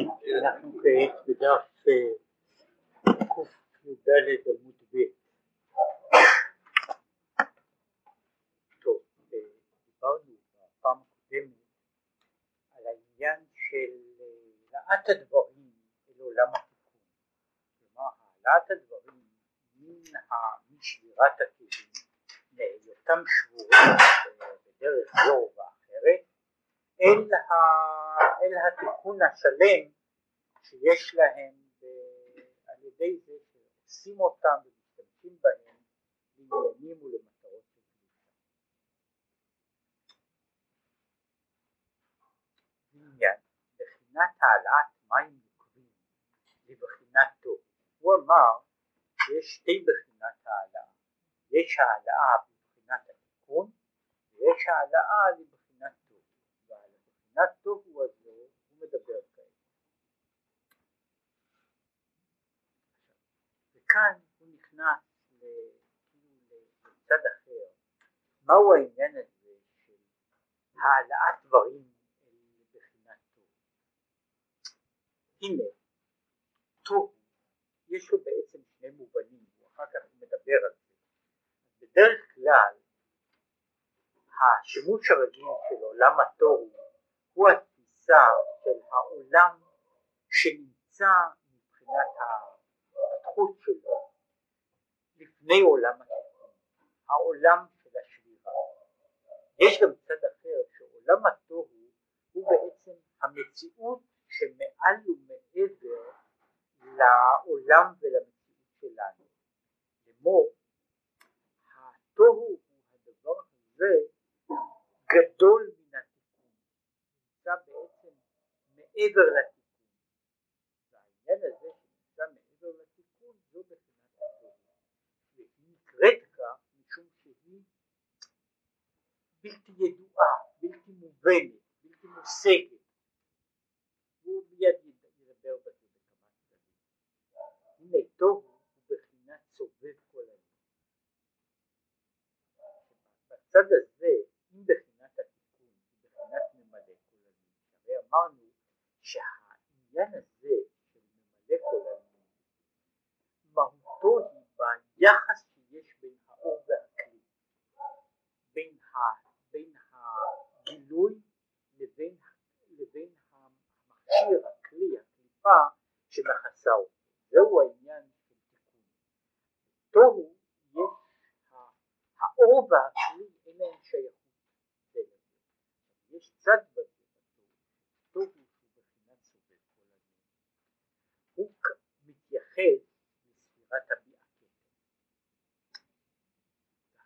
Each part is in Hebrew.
אנחנו כעת בדף קי"ד עמוד ב' טוב, דיברנו בפעם הקודמת על העניין של העלאת הדברים אל עולם התיקון, כלומר העלאת הדברים משבירת הכלים להיותם שבורים בדרך זו ואחרת אל, ה, אל התיקון השלם שיש להם על ידי זה שעושים אותם ומשתמשים בהם לעניינים ולמטרות של קדושה. בחינת העלאת מים נוקבים לבחינת טוב. הוא אמר שיש שתי בחינת העלאה, יש העלאה בבחינת התיקון ויש העלאה ועל הבחינת טוב הוא הזו הוא מדבר כעת. וכאן הוא נכנס כאילו לצד אחר, מהו העניין הזה של העלאת דברים לבחינת טוב. הנה, טוב יש לו בעצם שני מובנים, ואחר כך הוא מדבר על זה. בדרך כלל השימוש הרגיל של עולם התוהו הוא התפיסה של העולם שנמצא מבחינת ההתפתחות שלו לפני עולם התיקון, העולם של השבירה. יש גם צד אחר שעולם התוהו הוא בעצם המציאות שמעל ומעבר לעולם ולמציאות שלנו. לאמור, התוהו הוא הדבר הזה גדול מן התיקון, נמצא בעצם מעבר לתיקון. והעניין הזה שנמצא מעבר לתיקון זו בחינת התוהו. והיא נקראת כך משום שהיא בלתי ידועה, בלתי מובנת, בלתי מושגת. הוא מיד ידבר בזה בכמה צדדים. הנה תוהו הוא בחינת סובב כל היום. בצד הזה, אם בחינת התיקון היא בחינת ממלא כל היום, הרי אמרנו שהעניין הזה של ממלא כל היום, מהותו היא ביחס שיש בין האור והכלי, בין, ה, בין הגילוי לבין, לבין המכשיר, הכלי, הקליפה שמכסה אותו. זהו העניין של תיקון. תוהו יש האור והכלי אין להם שייכות. יש צד בזה בתוהו, תוהו שהוא בחינת סובב כל הזמן. הוא מתייחס לספירת הביאה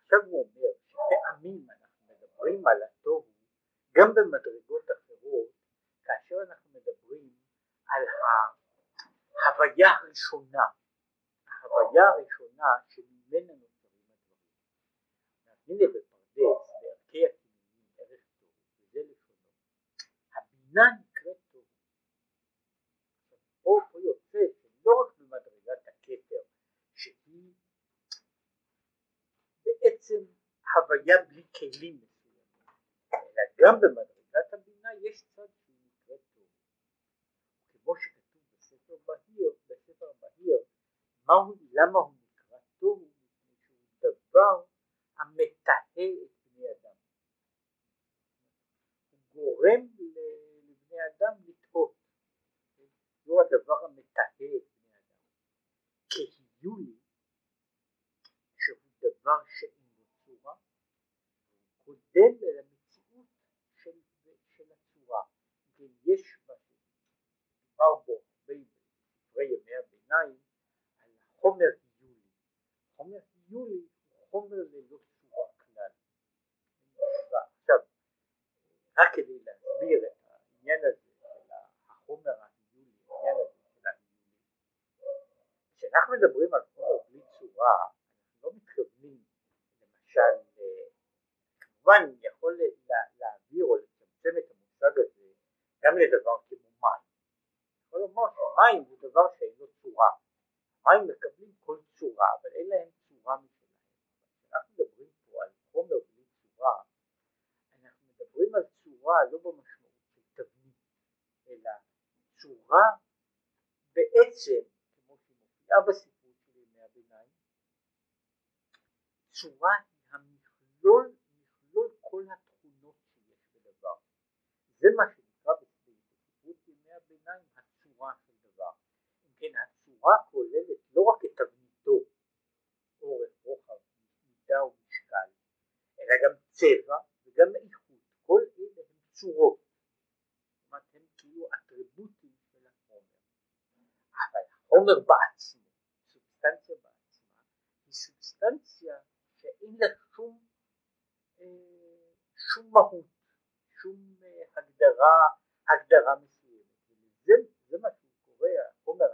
עכשיו הוא אומר שפעמים אנחנו מדברים על התוהו גם במדרגות אחרות כאשר אנחנו מדברים על ההוויה הראשונה, ההוויה הראשונה שממנה נוצרים הדברים. הנה בפרדס, בערכי הכינונים, ערך טוב, וזה לשונו. הבינה נקראת טוב. פה, פה יוצא שלא רק במדרגת הכתר, שהיא בעצם הוויה בלי כלים מסוימים, אלא גם במדרגת הבינה יש צד שהוא נקרא טוב. כמו שכתוב בספר בהיר, בספר בהיר, מהו, למה הוא נקרא טוב? מפני שהוא דבר המתהה את בני אדם. הוא גורם לבני אדם לתהות. זהו הדבר המתהה את בני אדם. כהיולי, שהוא דבר שאין קודם אל המציאות של, של הצורה. ויש בה, דובר בו בספרי ימי הביניים, על חומר היולי. חומר היולי הוא חומר ללא צורה כלל. ועכשיו, רק כדי להסביר את העניין הזה של החומר ההיולי, העניין הזה של ההיולי, כשאנחנו מדברים על חומר בלי צורה, אנחנו לא מתכוונים למשל, כמובן אני יכול להעביר או לצמצם את המושג הזה גם לדבר כמו מים. יכול לומר שמים הוא דבר שאין לו צורה. מים מקבלים כל צורה, אבל אין להם צורה משלהם. כשאנחנו מדברים פה על חומר בלי צורה, אנחנו מדברים על צורה לא במשמעות של תבנית, אלא הצורה בעצם, כמו שמופיעה בסיפור של ימי הביניים, צורה היא המכלול, מכלול כל התכונות שיש בדבר. זה מה שנקרא בספרות ימי הביניים הצורה של דבר. אם כן, הצורה כוללת לא רק את תבניתו, אורך, רוחב, מידה ומשקל, אלא גם צבע וגם איכות, כל אלה הם צורות. אומרת, הם כאילו אטריבוטים של החומר. אבל החומר בעצמו, סובסטנציה בעצמה, היא סובסטנציה שאין אה, שום מהות, שום אה, הגדרה, הגדרה מסוימת. וזה זה מה שהוא קורא החומר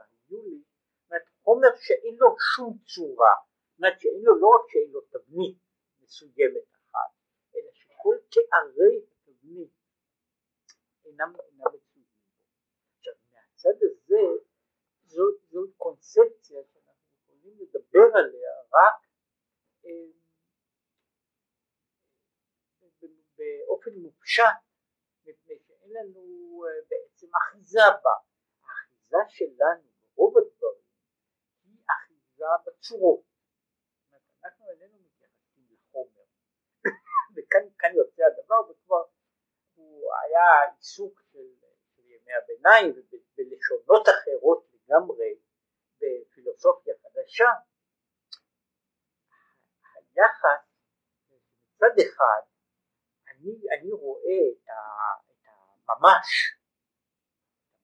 אומרת חומר שאין לו שום צורה, זאת שאין לו לא רק שאין לו תבנית מסוימת אחת, אלא שכל תארי התבנית אינם, מצויים. עכשיו מהצד הזה זאת, זאת קונספציה שאנחנו יכולים לדבר עליה רק אה, באופן מופשט מפני שאין לנו אה, בעצם אחיזה בה. האחיזה שלנו ברוב הדברים היא אחיזה בצורות. אנחנו איננו מתייחסים לחומר וכאן יוצא הדבר וכבר הוא היה עיסוק של, של ימי הביניים ובלשונות אחרות לגמרי בפילוסופיה חדשה היחס מצד אחד אני, אני רואה את, ה, את הממש,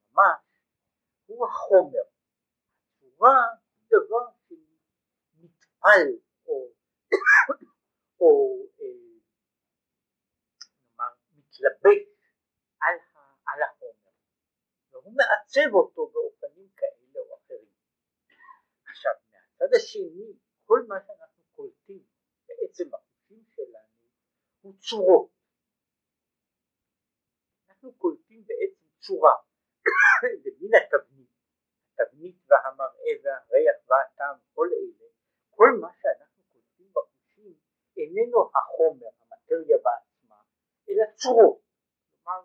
הממש הוא החומר, הצורה היא דבר שנטפל או, או נאמר מתלבש על, על החומר והוא מעצב אותו באופנים כאלה או אחרים. עכשיו מהצד השני כל מה שאנחנו קולטים בעצם החושים שלנו הוא צורות אנחנו קולטים בעצם צורה, זה מן התבנית, התבנית והמראה והריח והטעם, כל אלה, כל מה שאנחנו קולטים בחושים איננו החומר, המטריה בעצמה, אלא צורות, כלומר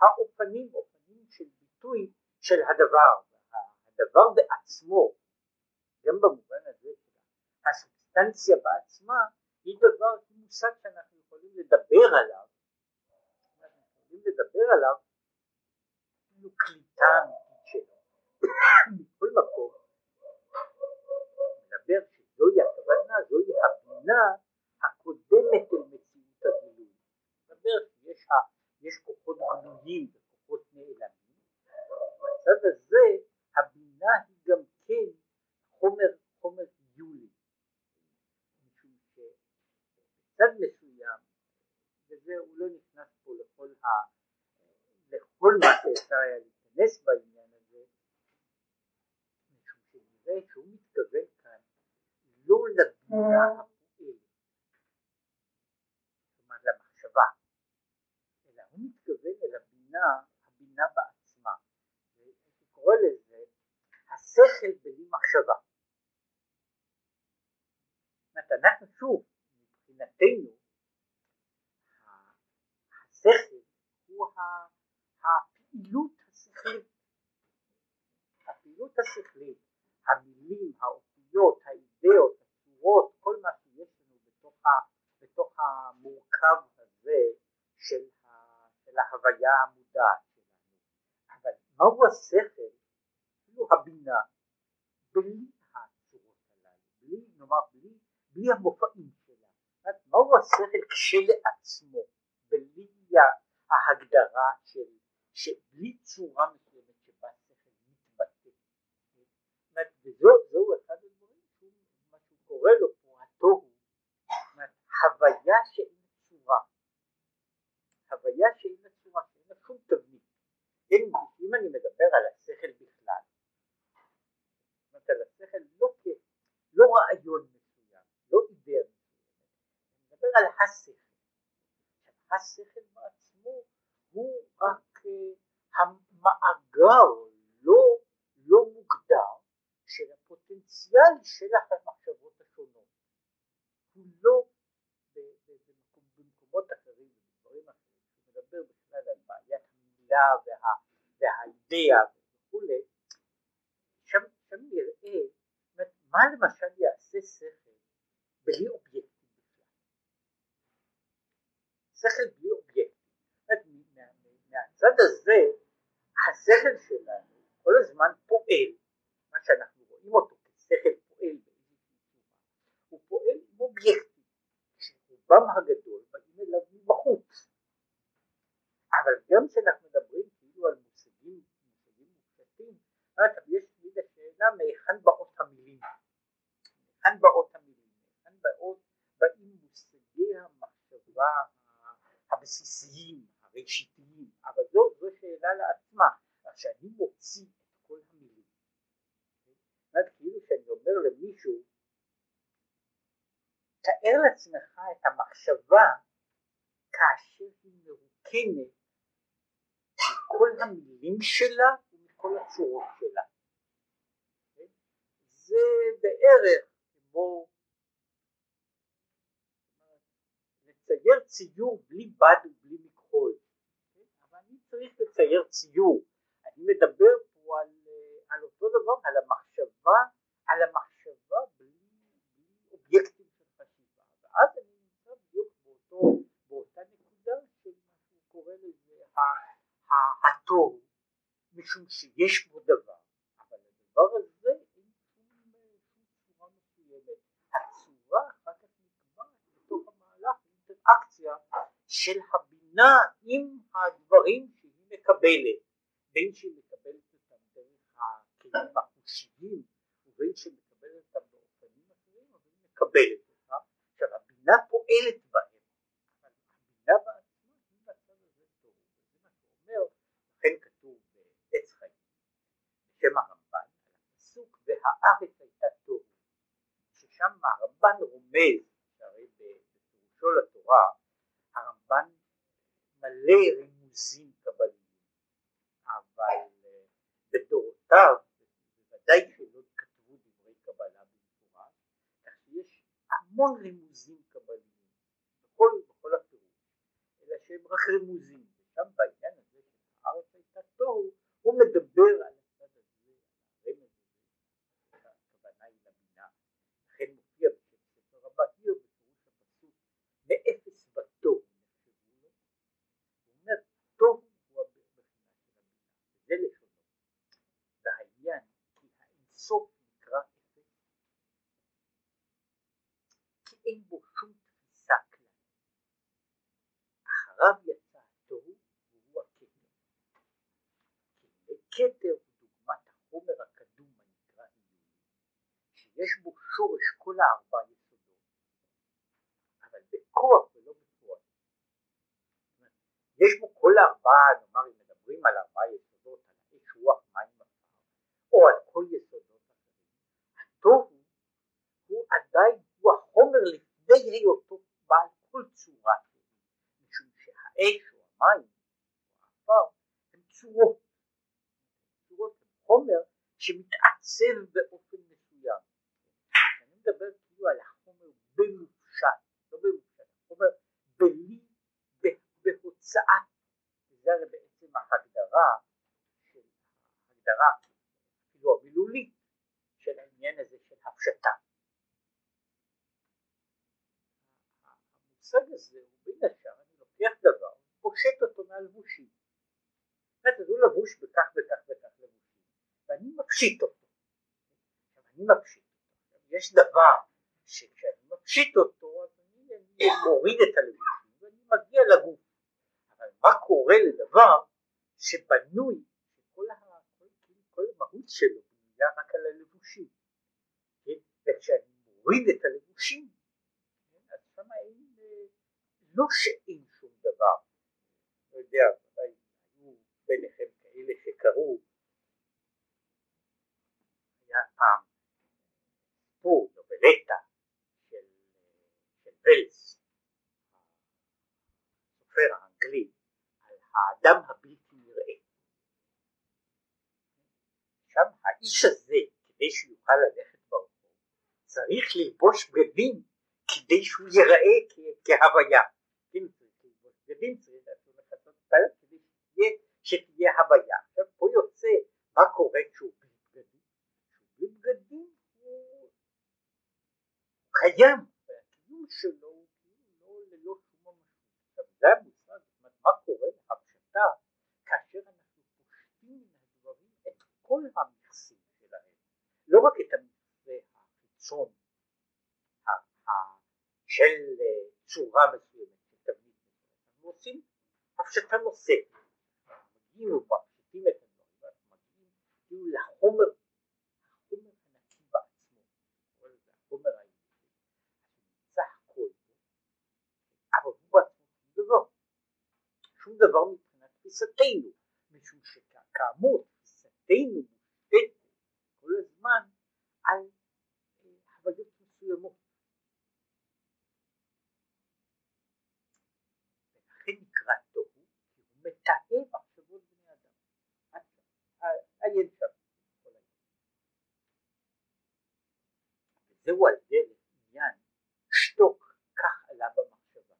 האופנים, אופנים של ביטוי של הדבר, הדבר בעצמו, גם במובן הזה הסובסטנציה בעצמה היא דבר, מושג שאנחנו יכולים לדבר עליו לדבר עליו אפילו קליטה אמיתית שלו. מכל מקום מדבר שזוהי הכוונה, זוהי הבינה הקודמת אל מציאות הגילוי. מדבר שיש יש כוחות גלויים וכוחות נעלמים, ובצד הזה הבינה היא גם כן חומר, חומר יולי. משום שבצד מסוים, וזה הוא לא נכנס פה לכל ה... לכל מה שאפשר היה להיכנס בעניין הזה, משום שנראה שהוא מתכוון כאן לא לבינה הפועלת, כלומר למחשבה, אלא הוא מתכוון אל הבינה, הבינה בעצמה, והייתי קורא לזה השכל בלי מחשבה. זאת אומרת, אנחנו שוב, מבחינתנו, השכל הפעילות השכלית, הפעילות השכלית, המילים, האותיות, האידאות, הצורות, כל מה שיש לנו בתוך, ה, בתוך המורכב הזה של, ה, של ההוויה המודעת שלנו. אבל מהו השכל, אפילו הבינה, בלי הצורות הללו, בלי, נאמר, בלי, בלי המופעים שלה. מהו השכל כשלעצמו, בלי ההגדרה של, שבלי צורה מסוימת שבה שכל מתבטא. וזהו אחד הדברים שהוא, מה שהוא קורא לו פה התוהו, הוויה שאין צורה, הוויה שאין צורה, שאין לה שום תבנית. אם אני מדבר על השכל בכלל, זאת אומרת על השכל לא, לא רעיון מסוים, לא אידאה מסוימת, אני מדבר על השכל. השכל בעצמו הוא רק המאגר לא, לא מוגדר של הפוטנציאל של המחשבות השונות. הוא לא במקומות אחרים, בדברים אחרים, הוא מדבר בכלל על בעיית המילה וה, והאידאה וכולי, שם, שם נראה מה למשל יעשה שכל בלי אובייקטים בכלל. שכל בלי אובייקטים. מהצד הזה השכל שלנו כל הזמן פועל, מה שאנחנו רואים אותו כשכל פועל הוא פועל עם אובייקטים שרובם הגדול באים אליו מבחוץ. אבל גם כשאנחנו מדברים כאילו על מושגים, מושגים מופשטים, יש תמיד השאלה מהיכן באות המילים. מהיכן באות המילים, מהיכן באות, באים מושגי המחשבה הבסיסיים, הראשיתיים, זו שאלה לעצמה. כשאני מוציא את כל המילים, זאת כאילו שאני אומר למישהו, תאר לעצמך את המחשבה כאשר היא מרוקנת מכל המילים שלה ומכל הצורות שלה. זה בערך כמו לצייר ציור בלי בד ובלי מכחול. צריך לצייר ציור. אני מדבר פה על, על אותו דבר, על המחשבה, על המחשבה בלי, אובייקטים של חשיבה. ואז אני נמצא בדיוק באותו, באותה נקודה של מה שהוא קורא לזה התוהו, משום שיש בו דבר, אבל הדבר הזה של הבינה עם הדברים מקבלת, בין שהיא מקבלת אותם דרך הכלים החושיים ובין שהיא מקבלת אותם באופנים אחרים, אבל היא מקבלת אותם. עכשיו הבינה פועלת בהם, אבל הבינה בעצמה היא בצד הזה טוב, וזה מה שאומר, לכן כתוב בעץ חיים, בשם הרמב"ן, הפסוק והארץ הייתה טוב, ששם הרמב"ן רומז, שהרי בפירושו לתורה הרמב"ן מלא רמוזים אבל בדורותיו בוודאי שלא כתבו דברי קבלה במפורש, כך שיש המון רמוזים קבליים בכל, בכל הפירוש, אלא שהם רק רמוזים, ושם בעניין הזה של הארץ הייתה תוהו, הוא מדבר על הצד הזה, על הרמז הזה, הכוונה היא לבינה, לכן מופיע בשם ספר הבהיר בפירוש הפסוק מאפס בתוהו נחשבו לו, הוא אומר תוהו הוא הבחינה של הבינה, וזה לשונו, והעניין כי האינסוף נקרא אפס, כי אין בו שום תפיסה כלל, אחריו יצא התוהו והוא הכתר, כתר הוא דוגמת החומר הקדום הנקרא עיון, שיש בו שורש כל הארבע יסודות, אבל בכוח ולא בפועל. יש בו כל הארבעה, נאמר אם מדברים על ארבעה יסודות, על אש רוח מים עפר, או על כל יסודות אחרים, הטוב הוא עדיין, הוא החומר לפני היותו בעל כל צורה, משום שהאש או המים או העפר הם צורות, צורות הם חומר שמתעצב באופן מסוים. אני מדבר כאילו על החומר במופשט, לא במופשט, החומר בלי, בהוצאת, וזה הרי בעצם ההגדרה של, ההגדרה אפילו המילולית של העניין הזה של הפשטה. המושג הזה הוא בין השאר, אני לוקח דבר, פושט אותו מהלבושים. זאת אומרת, הוא לבוש בכך וכך וכך לבושים, ואני מפשיט אותו. אני מפשיט אותו. יש דבר שכשאני מפשיט אותו, אז אני, מוריד את הלבושים ואני מגיע לגוף. אבל מה קורה לדבר שבנוי, כל, כל המהות שלו בנויה רק על הלבושים. כן? וכשאני מוריד את הלבושים, כן? אז שם אין, לא שאין שום דבר. לא יודע, ודאי היו ביניכם כאלה שקראו, היה פעם סיפור, נובלטה של, של ולס, הסופר האנגלי, על האדם הבלתי נראה. שם האיש הזה, כדי שיוכל ללכת ברחוב, צריך ללבוש בגדים כדי שהוא ייראה כהוויה. כן, צריך ללבוש בגדים, צריך לעשות לכסות את הלב כדי שיהיה שתהיה הוויה. עכשיו פה יוצא מה קורה כשהוא בלי בגדים? בלי בגדים הוא קיים, והקיום שלו הוא לא ללא שום משמעות. עכשיו זה המושג, מה קורה להפשטה כאשר אנחנו פושטים מן את כל המכסים שלהם, לא רק את המכסה החיצון של צורה מסוימת, של מסוימת, אנחנו עושים הפשטה נוספת, מגיעים ומפשטים את הדברים, ואנחנו מגיעים כאילו לחומר, החומר הנקי בעצמו, החומר האנושי, שנמצא הכל אבל הוא בעצמו שום דבר, שום דבר מבחינת תפיסתנו, משום שכאמור תפיסתנו מושתתת כל הזמן על הוויות מסוימות. לכן נקרא תוהו, כי הוא אדם. היום. וזהו על דרך עניין שתוק כך עלה במחשבה.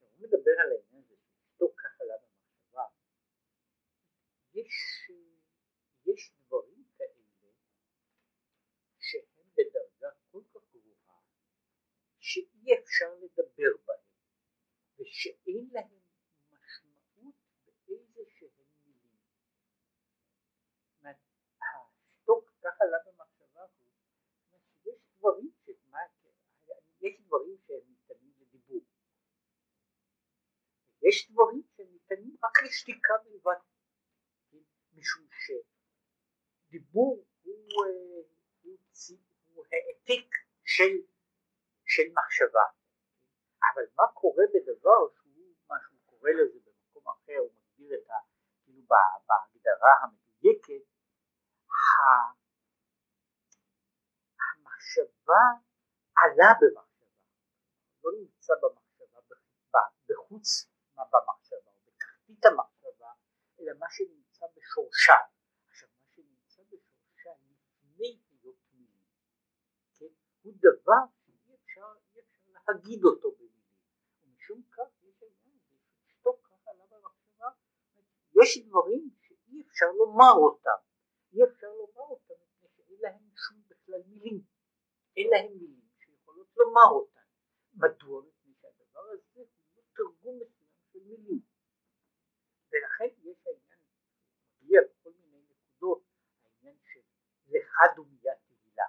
הוא מדבר על העניין הזה שתוק כך עלה במחשבה. יש, יש דברים כאלה שהם בדרגה כל כך גבוהה שאי אפשר לדבר בהם. ושאין להם משמעות באיזה שהם מילים. ככה עלה במחשבה יש דברים שמה, יש דברים שהם ניתנים לדיבור. יש דברים שהם ניתנים רק לשתיקה בלבד. משום שדיבור הוא, הוא העתיק של, של מחשבה. אבל מה קורה בדבר שהוא, מה שהוא קורא לזה במקום אחר, הוא מגדיר את ה... כאילו בהגדרה המדויקת, המחשבה עלה במחשבה, לא נמצא במחשבה בחוץ במחשבה, בתחתית המחשבה, אלא מה שנמצא בשורשה. עכשיו מה שנמצא בשורשה לפני היות מילים, כן? הוא דבר שאי אפשר, להגיד אותו משום כך יש העניין הזה שתוק ככה עלה במחשבה, יש דברים שאי אפשר לומר אותם, אי אפשר לומר אותם שאין להם שום בכלל מילים, אין להם מילים שיכולות לומר אותם. מדוע? מפני שהדבר הזה הוא לא תרגום מסוים של מילים. ולכן יש העניין, מגיע בכל מיני נקודות, העניין של לחד ומיד תהילה.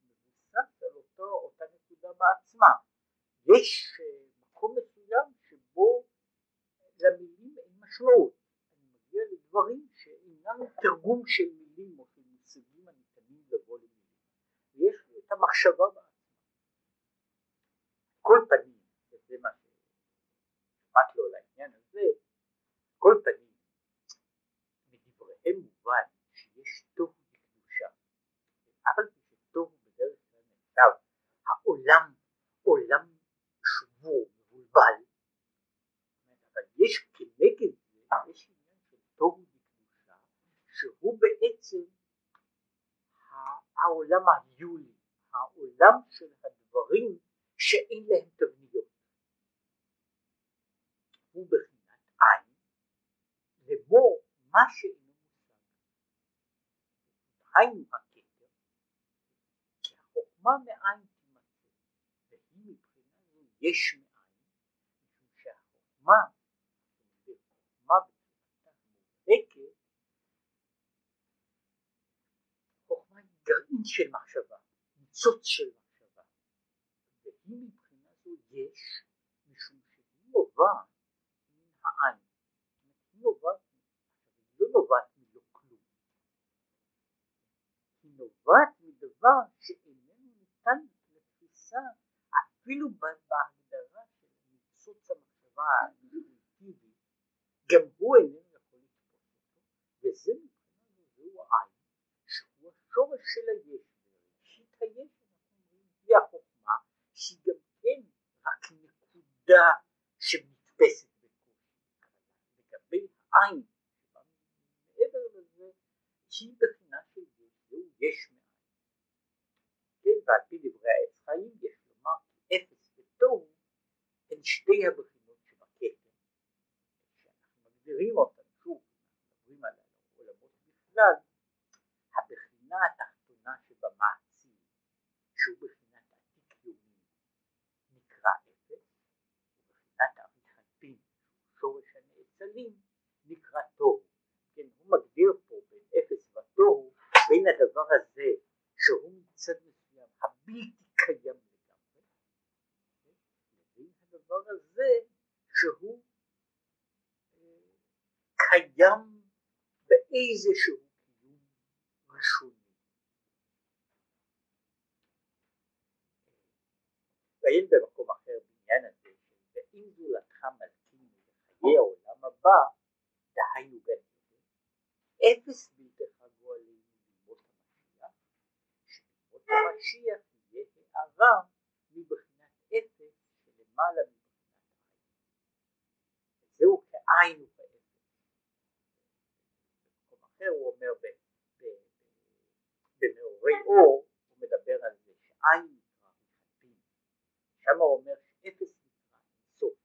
הוא מבוסס על אותה נקודה בעצמה. יש מקום מסוים שבו למילים אין משמעות. אני מגיע לדברים שאינם תרגום של מילים או של מושגים הניתנים לבוא למילים. ויש לי את המחשבה בעצמה. כל פנים, וזה מה שאכפת לו לעניין הזה, כל פנים, מדבריהם מובן שיש טוב וקדושה. אבל כשטוב בדרך כלל נכתב העולם עולם שבור, מבולבל, אבל יש כנגד זה, יש עניין של טוב וקדושה, שהוא בעצם העולם היולי, העולם של הדברים שאין להם תבניות. הוא בחינת עין, לאמור מה שאינו מושג. היינו הכתר, כי החוכמה מאין יש מאין, משום שהחוכמה, חוכמה בצורתה מובהקת, חוכמה היא גרעין של מחשבה, ניצוץ של מחשבה, והיא מבחינה זו יש, משום שהיא נובעת מן העין, היא נובעת, היא לא נובעת מלא כלום, היא נובעת מדבר שאיננו ניתן לתפיסה אפילו בהגדרה של ניצוץ המחשבה האינטואיטיבי, גם הוא איננו יכול לתפוס אותו, וזה מבחינה זו העין, שהוא השורש של היש, מתקיים שאנחנו אומרים היא החוכמה שהיא גם כן רק נקודה שנתפסת לגבי העין מעבר לזה היא בחינה של זהו יש מאין כן ועל פי דברי העץ חיים יש לומר אפס וטוב הן שתי הבחינות של הכתר שאנחנו מגדירים אותן שוב מדברים על העולמות בכלל הבחינה שהוא בחינת עתיק יומי נקרא אפס ובחינת אריכתין שורש הנאצלים נקרא תוהו כן הוא מגדיר פה בין אפס ותוהו בין הדבר הזה שהוא מצד מסוים הבלתי קיים לגמרי לבין הדבר הזה שהוא קיים באיזשהו קיום ראשוני. ואין במקום אחר בעניין הזה ואם זולתך מלכינו לחיי העולם הבא דהיינו גן אפס בלתך גואלינו לימות המשיח שלימות המשיח יהיה הערה מבחינת אפס שלמעלה מבחינת עין. זהו כאין אחר הוא אומר במעורי אור הוא מדבר על זה שעין נקרא מחטים שם הוא אומר שאפס נקרא אינסוף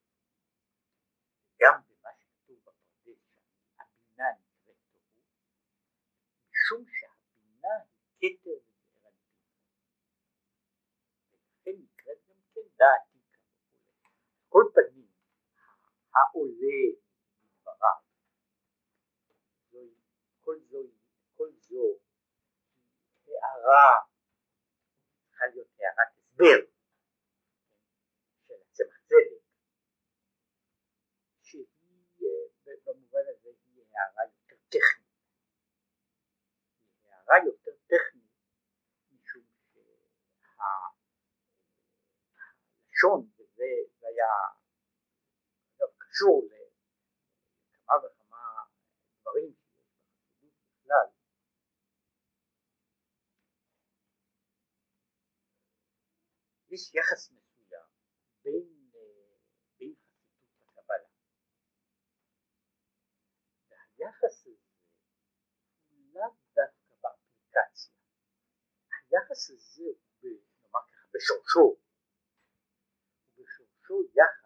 גם במה שכתוב בפרדס הבינה נקראת תוהו משום שהבינה היא כתר לבאר הנבינה ולכן נקראת גם כן דעת עיקר כל פנים העולה כל זו, כל זו הערה, צריכה להיות הערת הסבר של הצמח צדק, שהיא במובן הזה היא הערה יותר טכנית. היא הערה יותר טכנית משום שהלשון, וזה היה קשור לכמה וכמה דברים בכלל. יש יחס מסוים בין, בין חסידות לקבלה. והיחס הזה הוא לאו דווקא באפליקציה. היחס הזה נאמר ככה בשורשו יחס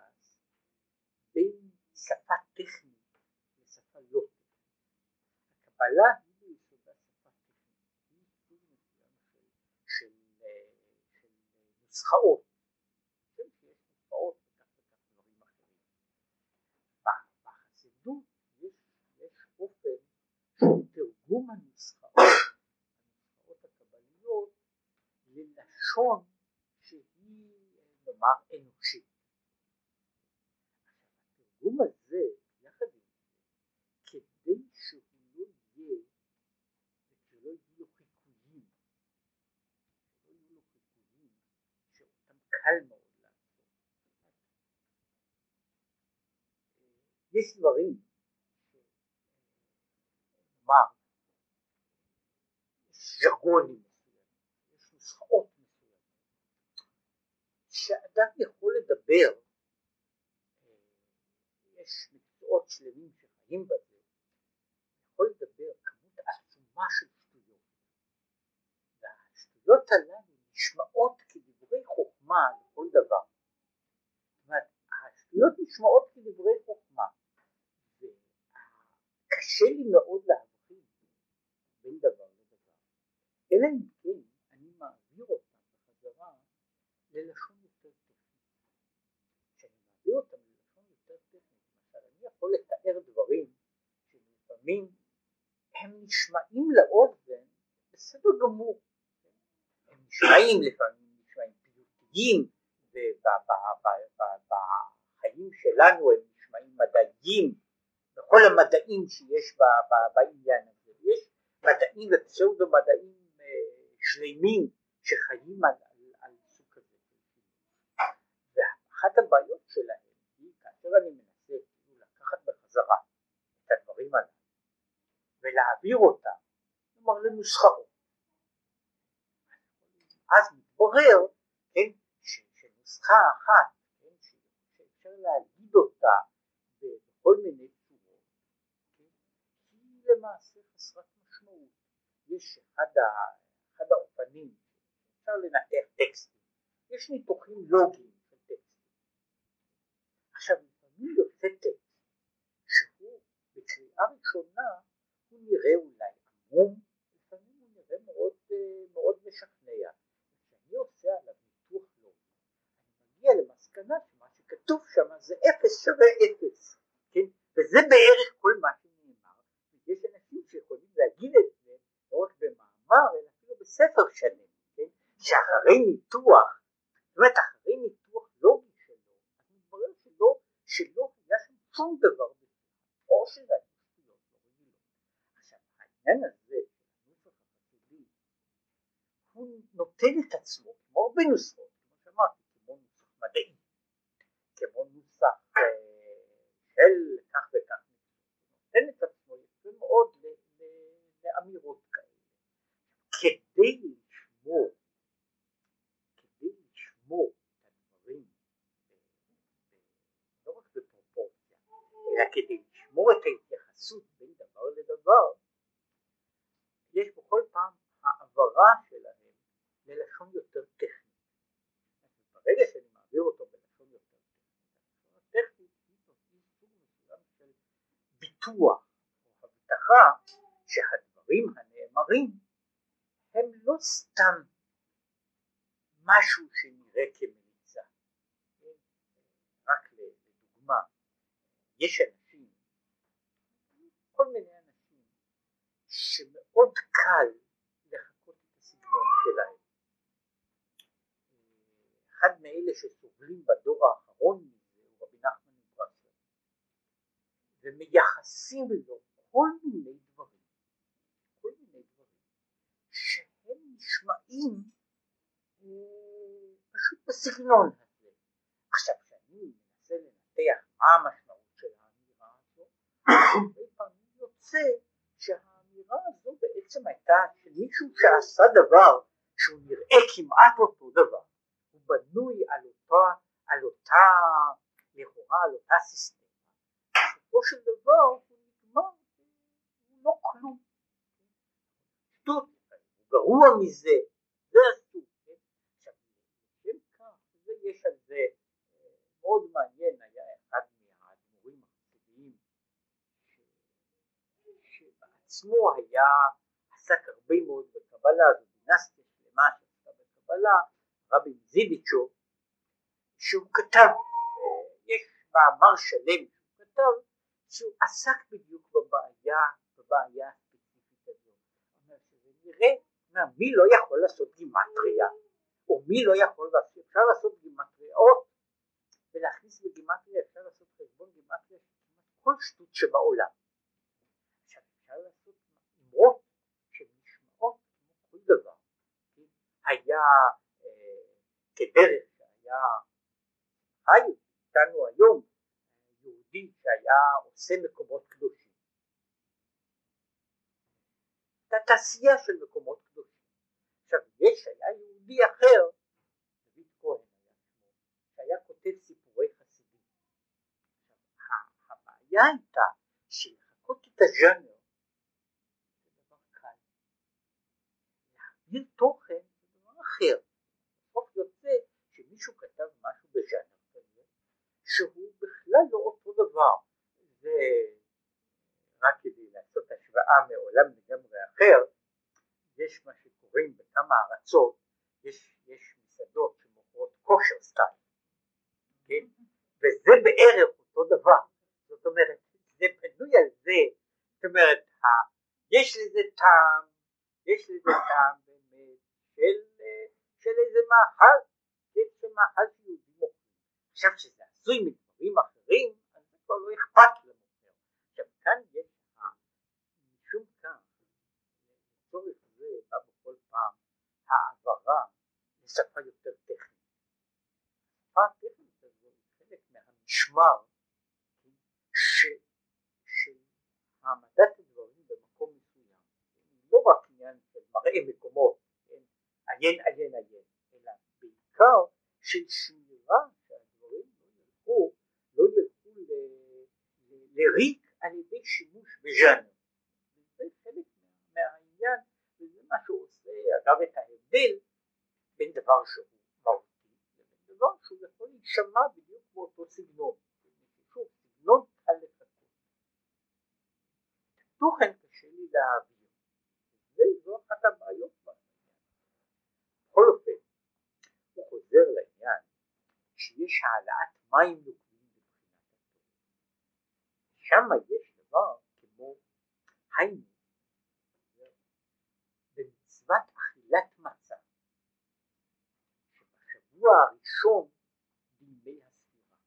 שפה טכנית לשפה לא טכנית הקבלה נוסחאות, כן, נוסחאות. בחסידות יש, יש אופן של תרגום הנוסחאות, הנוסחאות הקבליות, ללשון שהיא נאמר אנושית. התרגום הזה, יחד עם זה, כדי שהוא לא יהיה, ושלא יהיו לו חיקויים, שלא יהיו לו חיקויים, קל מאוד לעשות. יש דברים, נאמר, ז'רגונים מסוימים, יש נוסחאות מסוימות, שאדם יכול לדבר, יש מקצועות שלמים שחיים בזה, יכול לדבר כמות עצומה של שטויות, והשטויות הללו נשמעות כדברי חוכמה לכל דבר. זאת השטויות נשמעות כדברי חוכמה, וקשה לי מאוד להבחין בין דבר לדבר, אלא אם כן אני מעביר אותם בחזרה ללשון יותר טכנית. כשאני מעביר אותם ללשון יותר טכנית, למשל אני יכול לתאר דברים שלפעמים הם נשמעים לאוזן בסדר גמור, הם נשמעים לפעמים מדעיים ובחיים שלנו הם נשמעים מדעיים בכל המדעים שיש בעניין הזה. יש מדעים ופסאודו מדעים שלמים שחיים על, על, על סוג כזה. ואחת הבעיות שלהם היא כאשר אני מנסה בחזרה את הדברים האלה ולהעביר אותם כלומר לנוסחאות אז מתברר כן נוסחה אחת כן, שאפשר להגיד אותה בכל מיני צורות, כן, היא למעשה חסרת משמעות. יש אחד, האופנים שאפשר לנתח טקסטים, יש ניתוחים לוגיים של טקסטים. עכשיו לפעמים יוצא טקסט בקריאה ראשונה הוא נראה אולי עמום, לפעמים הוא נראה מאוד, מאוד משכנע. כשאני עושה עליו ניתוח לוגי, אני מגיע למסקנה שמה שכתוב שם זה אפס שווה אפס, כן? וזה בערך כל מה שנאמר. יש אנשים שיכולים להגיד את זה לא רק במאמר, אלא אפילו בספר שלם, כן? שאחרי ניתוח, זאת אומרת אחרי ניתוח לוגי שלו, אז מתברר שלא, שלא היה שם שום דבר או שזה שטויות לא רגילות. עכשיו העניין הזה הנוסח החסידי הוא נותן את עצמו כמו הרבה נוסחות, כמו שאמרתי, כמו נוסח מדעי, כמו נוסח של כך וכך, נותן את עצמו יפה מאוד לאמירות כאלה. כדי לשמור, כדי לשמור את הדברים לא רק בפרופורציה, אלא כדי לשמור את ההתייחסות בין דבר לדבר, יש בכל פעם העברה שלהם ללשון יותר טכנית. ברגע שאני מעביר אותו בלשון יותר טכנית, של ביטוח או הבטחה שהדברים הנאמרים הם לא סתם משהו שנראה כמליצה. רק לדוגמה, יש אנשים כל מיני אנשים שמאוד קל לחקות את הסגנון שלהם. אחד מאלה שסובלים בדור האחרון מזה הוא רבי נחמן מברסלב ומייחסים לו כל מיני דברים, כל מיני דברים שהם נשמעים פשוט בסגנון הזה. עכשיו כשאני מנסה לנתח מה המשמעות של האמירה הזו, הרבה פעמים יוצא שהאמירה הזו בעצם הייתה של מישהו שעשה דבר שהוא נראה כמעט אותו דבר, הוא בנוי על אותה, על אותה, לכאורה על אותה סיסטמה, בסופו של דבר הוא נגמר, לא כלום, שטות, גרוע מזה, זה אסור, כן? עכשיו, יש על זה מאוד מעניין, היה אחד מהאדמו"רים החסידיים שבעצמו היה, עסק הרבה מאוד בקבלה, זו דינסטיה שלמה שעסקה בקבלה, רבי זידיצ'ו, שהוא כתב, יש מאמר שלם שהוא כתב, שהוא עסק בדיוק בבעיה, בבעיה הספציפית שזה נראה, מי לא יכול לעשות גימטריה, או מי לא יכול לעשות, אפשר לעשות גימטריאות, ולהכניס בגימטריה, אפשר לעשות חשבון גימטריה כל שטות שבעולם. עכשיו אפשר לעשות אמרות שנשמעות כמו כל דבר. היה אה, כדרך שהיה חי איתנו היום יהודי שהיה עושה מקומות קדושים. הייתה תעשייה של מקומות קדושים. עכשיו יש, היה יהודי אחר, דוד כהן שהיה כותב סיפורי חסידים. הבעיה הייתה שלחכות את הז'אנר. להעביר תוכן אחר. בסוף יוצא שמישהו כתב משהו בז'אנר כזה, שהוא בכלל לא אותו דבר. זה רק כדי לעשות השוואה מעולם לגמרי אחר, יש מה שקוראים בכמה ארצות, יש, יש מסעדות שמוכרות כושר סטייל, כן? וזה בערך אותו דבר, זאת אומרת, זה בנוי על זה, זאת אומרת, יש לזה טעם, יש לזה טעם באמת של, של איזה מאכל, כן, של מאכל שיהודי מוכר. עכשיו שזה עשוי מדברים אחרים, אז זה כבר לא אכפת למוכר. עכשיו כאן יש, משום כך, לצורך זה בא בכל פעם העברה לשפה יותר טכנית. השפה הטכנית הזו היא חלק מהמשמר של העמדת הדברים במקום מסוים. לא רק עניין של מראה מקומות, כן, עיין עיין עיין, אלא בעיקר של שמירה שהדברים לא ילכו, לא ילכו לריק על ידי שימוש בז'אנר. זה חלק מהעניין וזה מה שעושה אגב את ההבדל בין דבר שהוא מהותי לבין דבר שהוא יכול להישמע בדיוק באותו סגנון. שוב, סגנון קל לחכות. תוכן קשה לי להעביר. הבעיות בעניין. בכל אופן, הוא חוזר לעניין שיש העלאת מים נוקבים מבחינת התורה. שם יש דבר כמו היינו במצוות אכילת מצה שבשבוע הראשון בימי הספירה.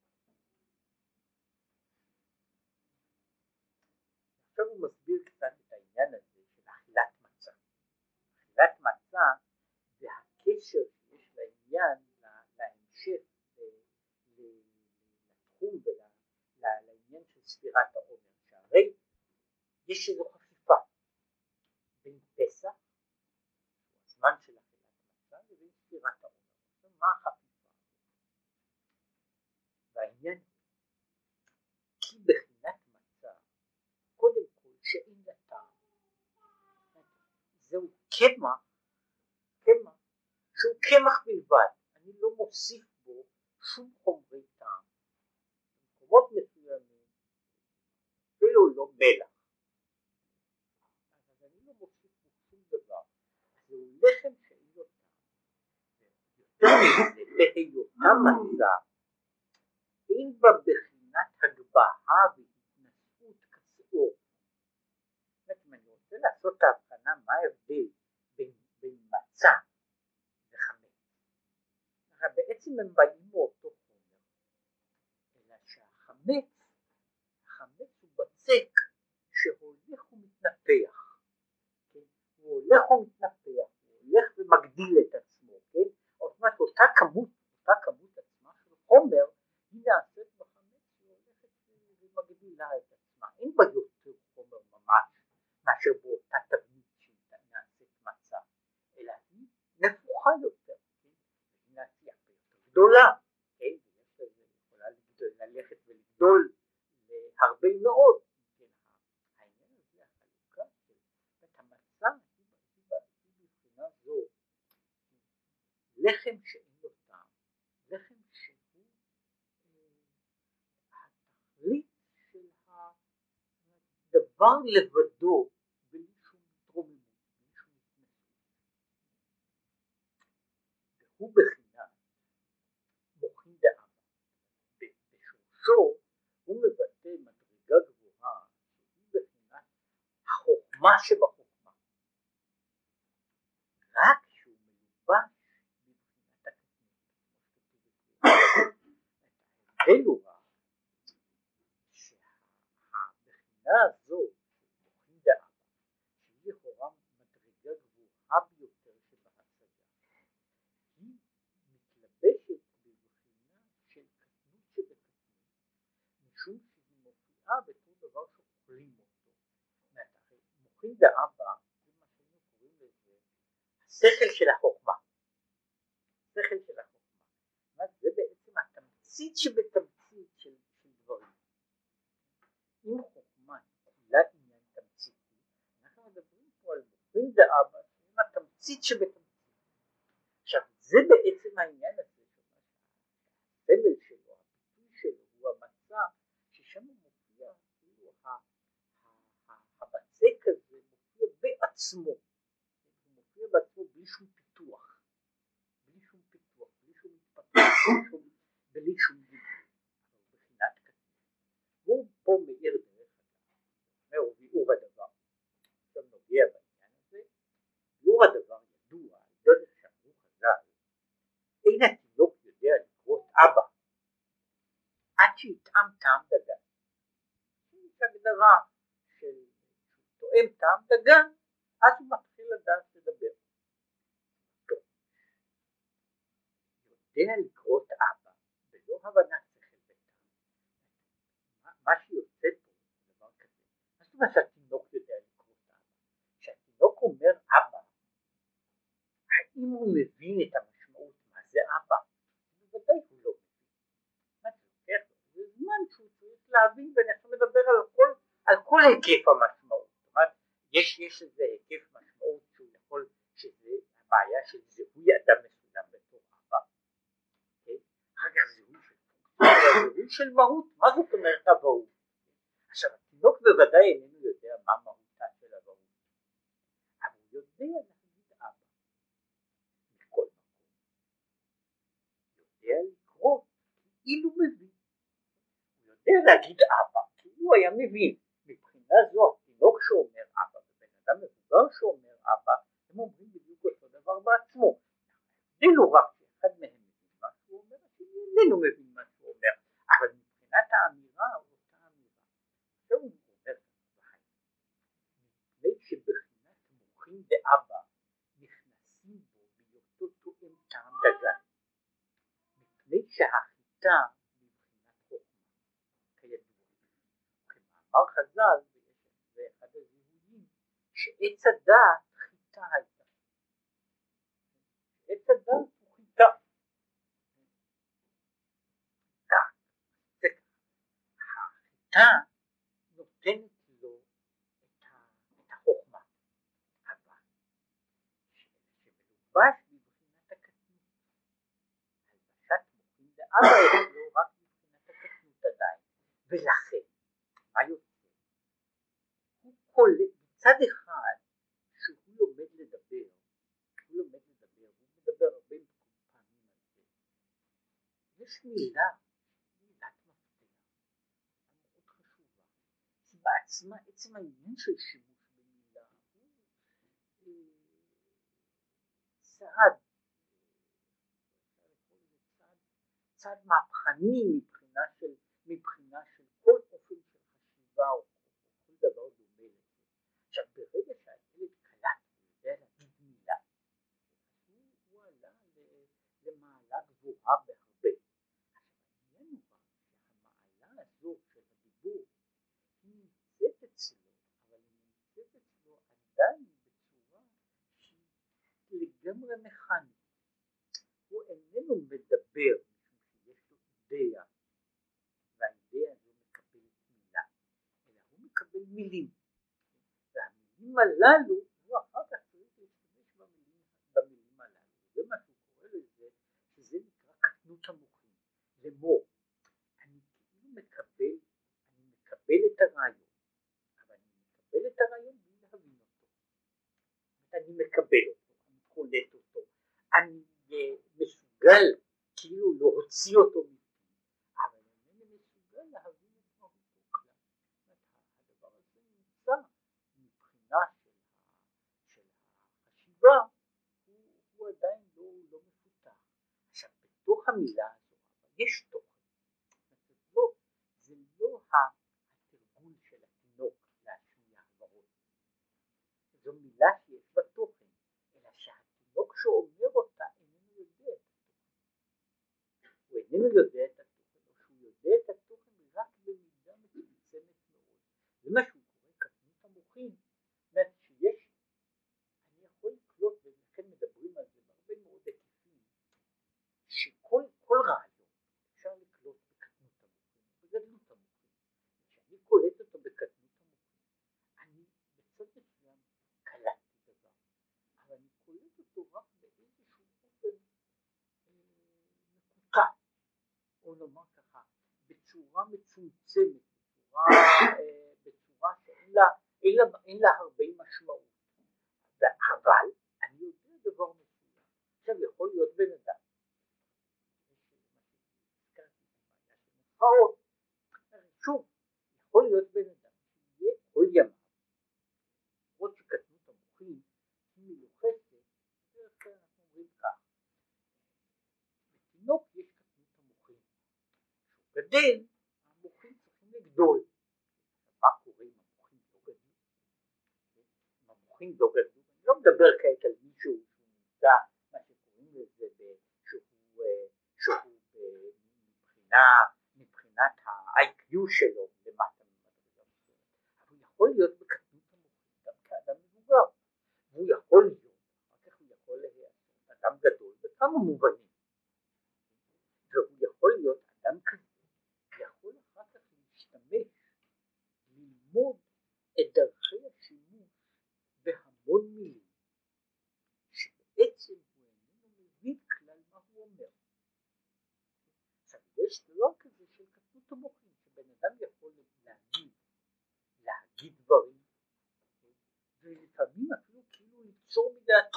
עכשיו הוא מסביר קצת את העניין הזה של אכילת מצה. אכילת מצה זה הקשר שיש לעניין להמשך לתחום ולעניין של ספירת העומר, שהרי יש איזו חפיפה בין פסח, הזמן של אכילת מצה, לבין ספירת העומר. מה החפיפה? והעניין כי בחינת מצה, קודם כל שאין לה טעם. זהו קמח, שהוא קמח בלבד, אני לא מוסיף בו שום חומרי טעם. במקומות מסוימים, אפילו לא מלח. אז אני לא מוסיף בו שום דבר. זהו לחם שאין לו טעם. בהיותה מצה, אין בה בחינת הגבהה והתנשאות כשאור. זאת אומרת, אם אני רוצה לעשות את ההבחנה מה ההבדל בין, מצה. בעצם הם באים מאותו חומר, אלא שהחמץ, החמץ הוא בצק שהולך ומתנפח, כן? הוא הולך ומתנפח, הוא הולך ומגדיל את עצמו, כן? זאת אומרת אותה כמות, אותה כמות עצמה של חומר היא נעשית בחמץ והולכת ומגדילה את עצמה, אין בה יותר חומר ממש מאשר באותה תבנית שנעשית מצה, אלא היא נפוחה יותר, כן? היא נעשית הרבה יותר גדולה, כן? יכולה ללכת ולגדול להרבה מאוד? העניין הזה, החלוקה של היא מבחינה זו לחם שאין לו טעם, לחם שהוא התכלית של הדבר לבדו בלי שום התרוממות, בלי שום התנסות. והוא בחינת מוחין דאבא. בשורשו הוא מבטא מדרגה גבוהה שהיא בחינת החוכמה שבחוכמה. רק שהוא מלובש בבחינת הקטנות. ההבדל הוא רק שהבחינה הזו של מוחין דאבא שהיא לכאורה מדרגה גבוהה ביותר שבהשגה היא מתלבשת בבחינה של קטנות שבקטנות משום שהיא מופיעה בתור דבר שאוכלים אותו. מה שהיינו קוראים לזה השכל של החוכמה. השכל של החוכמה. זה בעצם התמצית שבתמצית של, דברים. אם חוכמה כולה עניין תמציתי, אנחנו מדברים פה על מוחין דאבא שהיא התמצית שבתמצית. עכשיו זה בעצם העניין הזה, הסמל שלו, הביטוי שלו הוא המצע ששם מופיע כאילו הבצק הזה בעצמו, הוא מופיע בעצמו בלי שום פיתוח, בלי שום פיתוח, בלי שום התפתחות, בלי שום גיבוי, בחינת כתוב. והוא פה מאיר דרך אגב, אומר ביאור הדבר, עכשיו נוגע בעניין הזה, ביאור הדבר ידוע דרך שאמרו חז"ל, אין התינוק יודע לקרות אבא. עד שיטעם טעם דגן. יש הגדרה של תואם טעם דגן, אז הוא מתחיל לדעת לדבר. יודע לקרות אבא בלא הבנת שכל וטעם. מה שיוצא פה דבר כזה. מה זאת אומרת שהתינוק יודע לקרות אבא? כשהתינוק אומר אבא, האם הוא מבין את המשמעות מה זה אבא? בוודאי הוא לא מבין. מה זה זמן שהוא צריך להבין ואני עכשיו מדבר על כל היקף המשמעות. יש, יש איזה היקף משמעות שהוא יכול, שזה הבעיה של זיהוי אדם מסוים בתור אבא, אוקיי? אחר כך זיהוי של זיהוי של מהות, מה זאת אומרת אבהות? עכשיו התינוק בוודאי איננו יודע מה מהותה של אבהות, אבל הוא יודע להגיד אבא. מכל מקום, יודע לקרוא כאילו מבין, הוא יודע להגיד אבא כאילו היה מבין, מבחינה זו התינוק שאומר אבא מבוגר שאומר אבא, הם אומרים בדיוק אותו דבר בעצמו, ההבדל הוא רק שאחד מהם מבין מה שהוא אומר, השני איננו מבין מה שהוא אומר, אבל מבחינת האמירה אותה אמירה, זהו הוא אומר, מפני שבחינת מוחין דאבא נכנסים בו בהיותו תואם טעם דגן, מפני שהחיטה אמר חז"ל, זה אחד הזיהויים, שעץ הדעת חיטה הייתה. עץ הדעת הוא חיטה. החיטה נותנת לו את החוכמה, אבל שמלובש בבחינת הקטנות. הלבשת מוחין דאבא יש לו רק מבחינת הקטנות עדיין, ולכן מה יוצא? הוא קולט מצד אחד שהוא לומד לדבר, הוא לומד לדבר, הוא מדבר הרבה פעמים על זה. יש מילה, מילת מפתח, מאוד חשובה, כי בעצמה עצם העניין של שימוש במילה. הוא צעד, צעד מהפכני מבחינה של, מבחינה של כל אופן של חשיבה או כל דבר דומה לזה. עכשיו ברגע שהילד קלט ויודע להגיד מילה, הוא, הוא עלה למעלה גבוהה בהרבה. עכשיו העניין הוא שהמעלה הזו של הדיבור היא נמצאת אצלו, אבל היא נמצאת אצלו עדיין בצורה שהיא לגמרי מכנית. הוא איננו מדבר משום שיש לו אידאה והאידאה הזו מקבלת מילה, אלא הוא מקבל מילים. והמילים הללו הוא אחר כך צריך להשתמש במילים, במילים הללו. זה מה שהוא קורא לזה, שזה נקרא קטנות המוחים. לאמור, אני כאילו מקבל, אני מקבל את הרעיון, אבל אני מקבל את הרעיון בלי להבין אותו. אני מקבל אותו, קולט אותו, אני מסוגל כאילו להוציא אותו מפי, אבל אינני מסוגל להבין את מהותו כלל. הדבר הזה נמצא מבחינה של, החשיבה, הוא, עדיין לא, לא מפותח. עכשיו בתוך המילה הזו יש תוכן, זה לא, זה לא התרגול של התינוק להשמיע הברות, זו מילה שיש בה תוכן, אלא שהתינוק שאומר אותה איננו יודע את התוכן. הוא איננו יודע את התוכן, או שהוא יודע את התוכן רק במידה מצומצמת מאוד. זה מה שהוא קורא קטנות המוחין, זאת שיש, אני יכול לקלוט, ולכן מדברים על זה בהרבה מאוד היקפים, שכל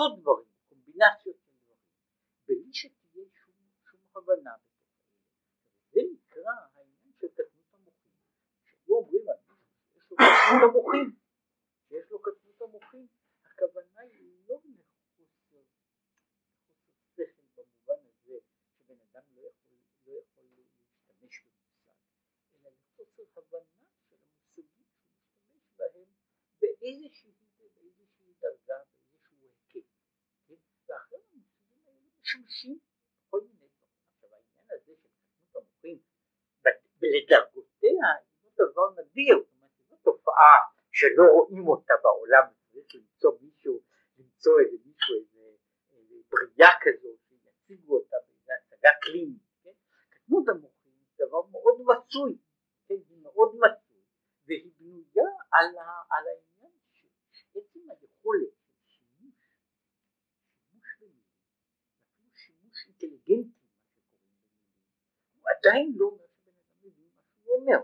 לעשות דברים, קומבינציות של דברים, בלי שתהיה שום, שום הבנה זה נקרא העניין של קטנות המוחים, שהיו אומרים על מישהו שיש לו קטנות המוחים, יש לו קטנות המוחים, הכוונה היא לא לחוסר שכל במובן הזה שבן אדם לא יכול, לא יכול להשתמש במושג, אלא לחוסר הבנה של המושגים שהוא משתמש בהם באיזושהי תופעה שלא רואים אותה בעולם, צריך למצוא מישהו, למצוא איזה מישהו, איזה, איזה בריאה כזאת, שיציגו אותה באיזה הצגה קלינית, כן? קטנות המוחים זה דבר מאוד מצוי, כן? היא מאוד מצוי, והיא בנויה על, ה, על העניין שעצם היכולת של שימוש, שימוש במילים, אפילו שימוש אינטליגנטי, הוא עדיין לא אומר שבן אדם מבין מה שהוא אומר,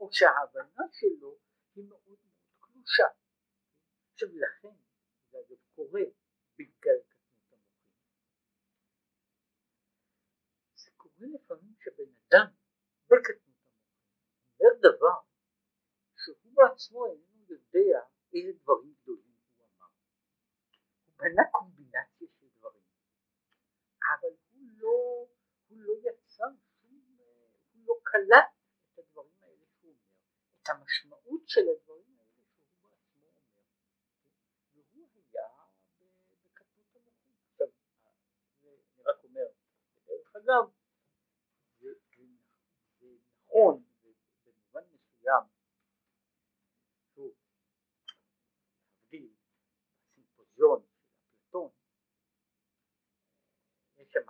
או שההבנה שלו היא מאוד מאוד קלושה. עכשיו לכן זה אגב קורה בגלל קטנות המוחים. זה קורה לפעמים שבן אדם בקטנות המוחים אומר דבר שהוא בעצמו איננו יודע איזה דברים גדולים הוא אמר. הוא בנה קומבינציה של דברים, אבל הוא לא, הוא לא יצר שום, הוא לא קלט את הדברים האלה שהוא אומר, את המשמעות של הדברים האלה שהוא בעצמו אומר, והוא היה בקטנות המוחים. עכשיו, אני רק אומר, דרך אגב, זה, זה, זה נכון במובן מסוים להבדיל סימפוזיון של אפלטון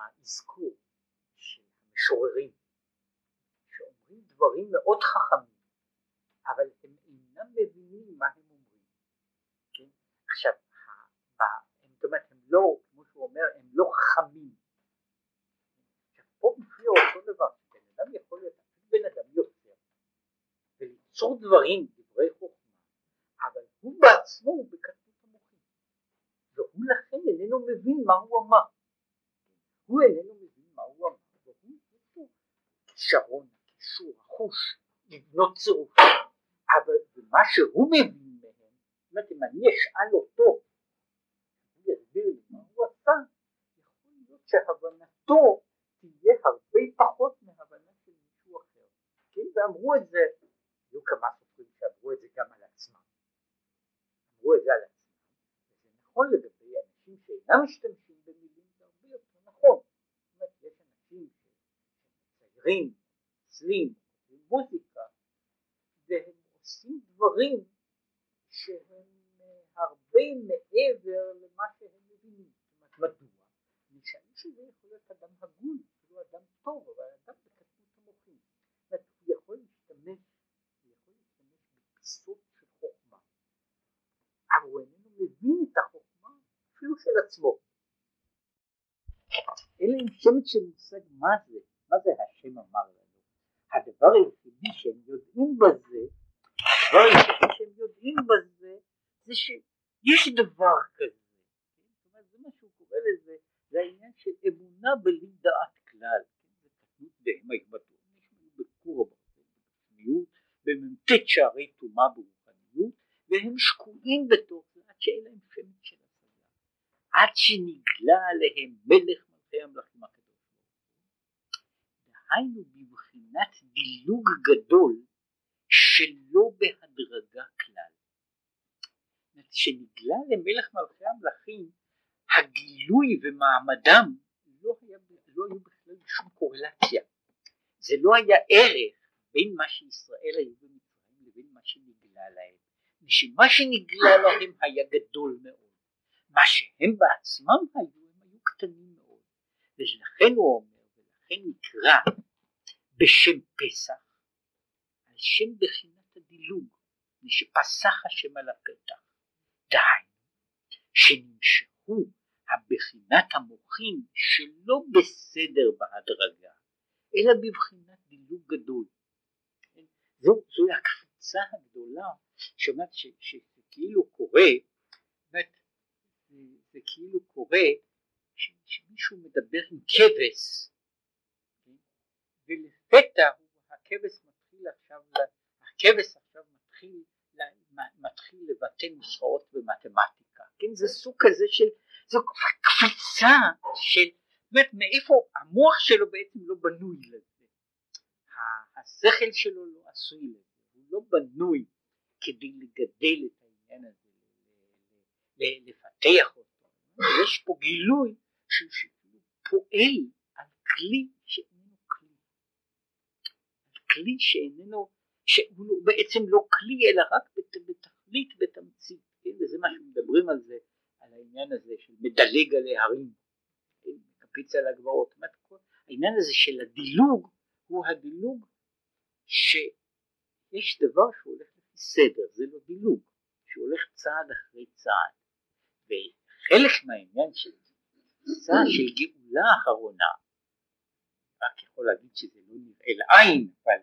יש שם אזכור של המשוררים שאומרים דברים מאוד חכמים אבל הם אינם מבינים מה הם אומרים כן? עכשיו זאת אומרת הם לא כמו שהוא אומר הם לא חכמים עכשיו פה מופיע אותו דבר בן אדם יכול להיות בן אדם יוצר וליצור דברים דברי חוכמה אבל הוא בעצמו הוא בקטנות המוחים והוא לכן איננו מבין מה הוא אמר הוא איננו מבין מה הוא אמר והוא יש לו כישרון, קישור, החוש לבנות צירופים אבל מה שהוא מבין מהם זאת אומרת אם אני אשאל אותו הוא יסביר לי מה הוא עשה יכול להיות שהבנתו תהיה הרבה פחות מהבנה של מישהו אחר כן ואמרו את זה היו כמה סופרים שאמרו את זה גם על עצמם אמרו את זה על עצמם וזה נכון לגבי אנשים שאינם משתמשים במילים זה הרבה יותר נכון זאת אומרת יש אנשים שמציירים, צלים, מוזיקה והם עושים דברים שהם הרבה מעבר למה שהם מבינים זאת אומרת מדוע? נשאלים שזה יכול להיות אדם הגון, אפילו אדם טוב אבל אדם בקטנות המוחים זאת אומרת הוא יכול להשתמש הוא יכול להשתמש בפיסות של חוכמה אבל הוא איננו מבין את החוכמה אפילו של עצמו אין להם שמץ של מושג מה זה, מה זה השם אמר לנו? הדבר היחידי שהם יודעים בזה הדבר היחידי שהם יודעים בזה זה שיש דבר כזה. זה מה שהוא קורא לזה זה העניין של אמונה בלי דעת כלל. זה קטנות בהם ההתבטאות נשמעו בכור בגשמיות במ"ט שערי טומאה ברוחניות והם שקועים בתוך זה עד שאין להם שמץ של עד שנגלה עליהם מלך מלכי המלכים הקדוש דהיינו בבחינת דילוג גדול שלא בהדרגה כלל שנגלה למלך מלכי המלכים הגילוי ומעמדם לא, היה, לא היו בכלל שום קורלציה. זה לא היה ערך בין מה שישראל היו במצרים לבין מה שנגלה להם. שמה שנגלה להם היה גדול מאוד. מה שהם בעצמם היו הם היו קטנים מאוד. ולכן הוא אומר ולכן נקרא בשם פסח על שם בחינת הדילוג שפסח השם על הפתח דהיינו שנמשכו הבחינת המוחים שלא בסדר בהדרגה אלא בבחינת דילוג גדול. זו, זו הקפיצה הגדולה שאומרת שכאילו קורה באמת, זה כאילו קורה שמישהו מדבר עם כבש ולפתע הכבש מתחיל עכשיו הכבש עכשיו מתחיל מתחיל לבטא נוסחאות במתמטיקה כן זה סוג כזה של זו קפיצה של באמת מאיפה המוח שלו בעצם לא בנוי לזה. השכל שלו לא עשוי לזה הוא לא בנוי כדי לגדל את העניין הזה לפתח אותו. יש פה גילוי של פועל על כלי שאיננו כלי, על כלי שאיננו, שהוא בעצם לא כלי אלא רק בתכלית בתמצית, כן? וזה מה שמדברים על זה, על העניין הזה של מדלג על ההרים, כן? מקפיץ על הגבעות, העניין הזה של הדילוג הוא הדילוג שיש דבר שהולך לפי סדר, זה לא דילוג, שהולך צעד אחרי צעד, וחלק מהעניין של תפיסה של גאולה אחרונה, רק יכול להגיד שזה לא נראה לעין, אבל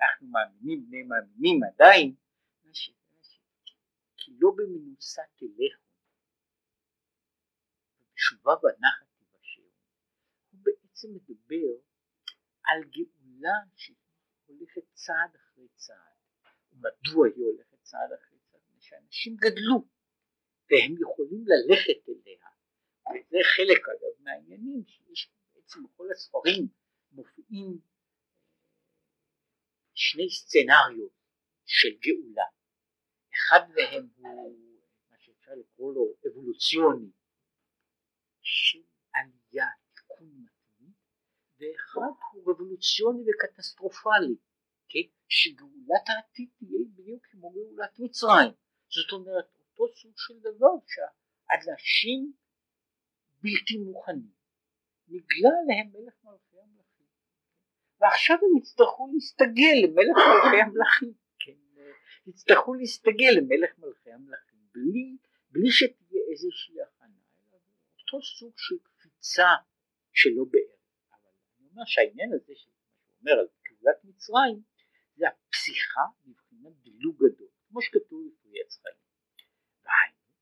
אנחנו מאמינים בני מאמינים עדיין, כי לא במנוסה תלכו, ובשובה בנחת תבשרו, הוא בעצם מדבר על גאולה שהולכת צעד אחרי צעד. ומדוע היא הולכת צעד אחרי צעד? שאנשים גדלו והם יכולים ללכת אליה וזה חלק אגב מהעניינים שיש בעצם בכל הספרים מופיעים שני סצנריו של גאולה אחד מהם הוא מה שאפשר לקרוא לו אבולוציוני. של עלייה תיקון ואחד הוא רבולוציוני וקטסטרופלי, כן? שגאולת העתיד תהיה בדיוק כמו גאולת מצרים, זאת אומרת אותו סוג של דבר שהאנשים בלתי מוכנים, נגלה עליהם מלך מלכי המלכים, ועכשיו הם יצטרכו להסתגל למלך מלכי המלכים? יצטרכו להסתגל למלך מלכי המלכים, בלי, בלי שתהיה איזושהי הכנה, אותו סוג של קפיצה שלא בערך. אומר שהעניין הזה שהוא אומר על גאולת מצרים זה הפסיכה מבחינת דילוג גדול כמו שכתוב בפרי והיינו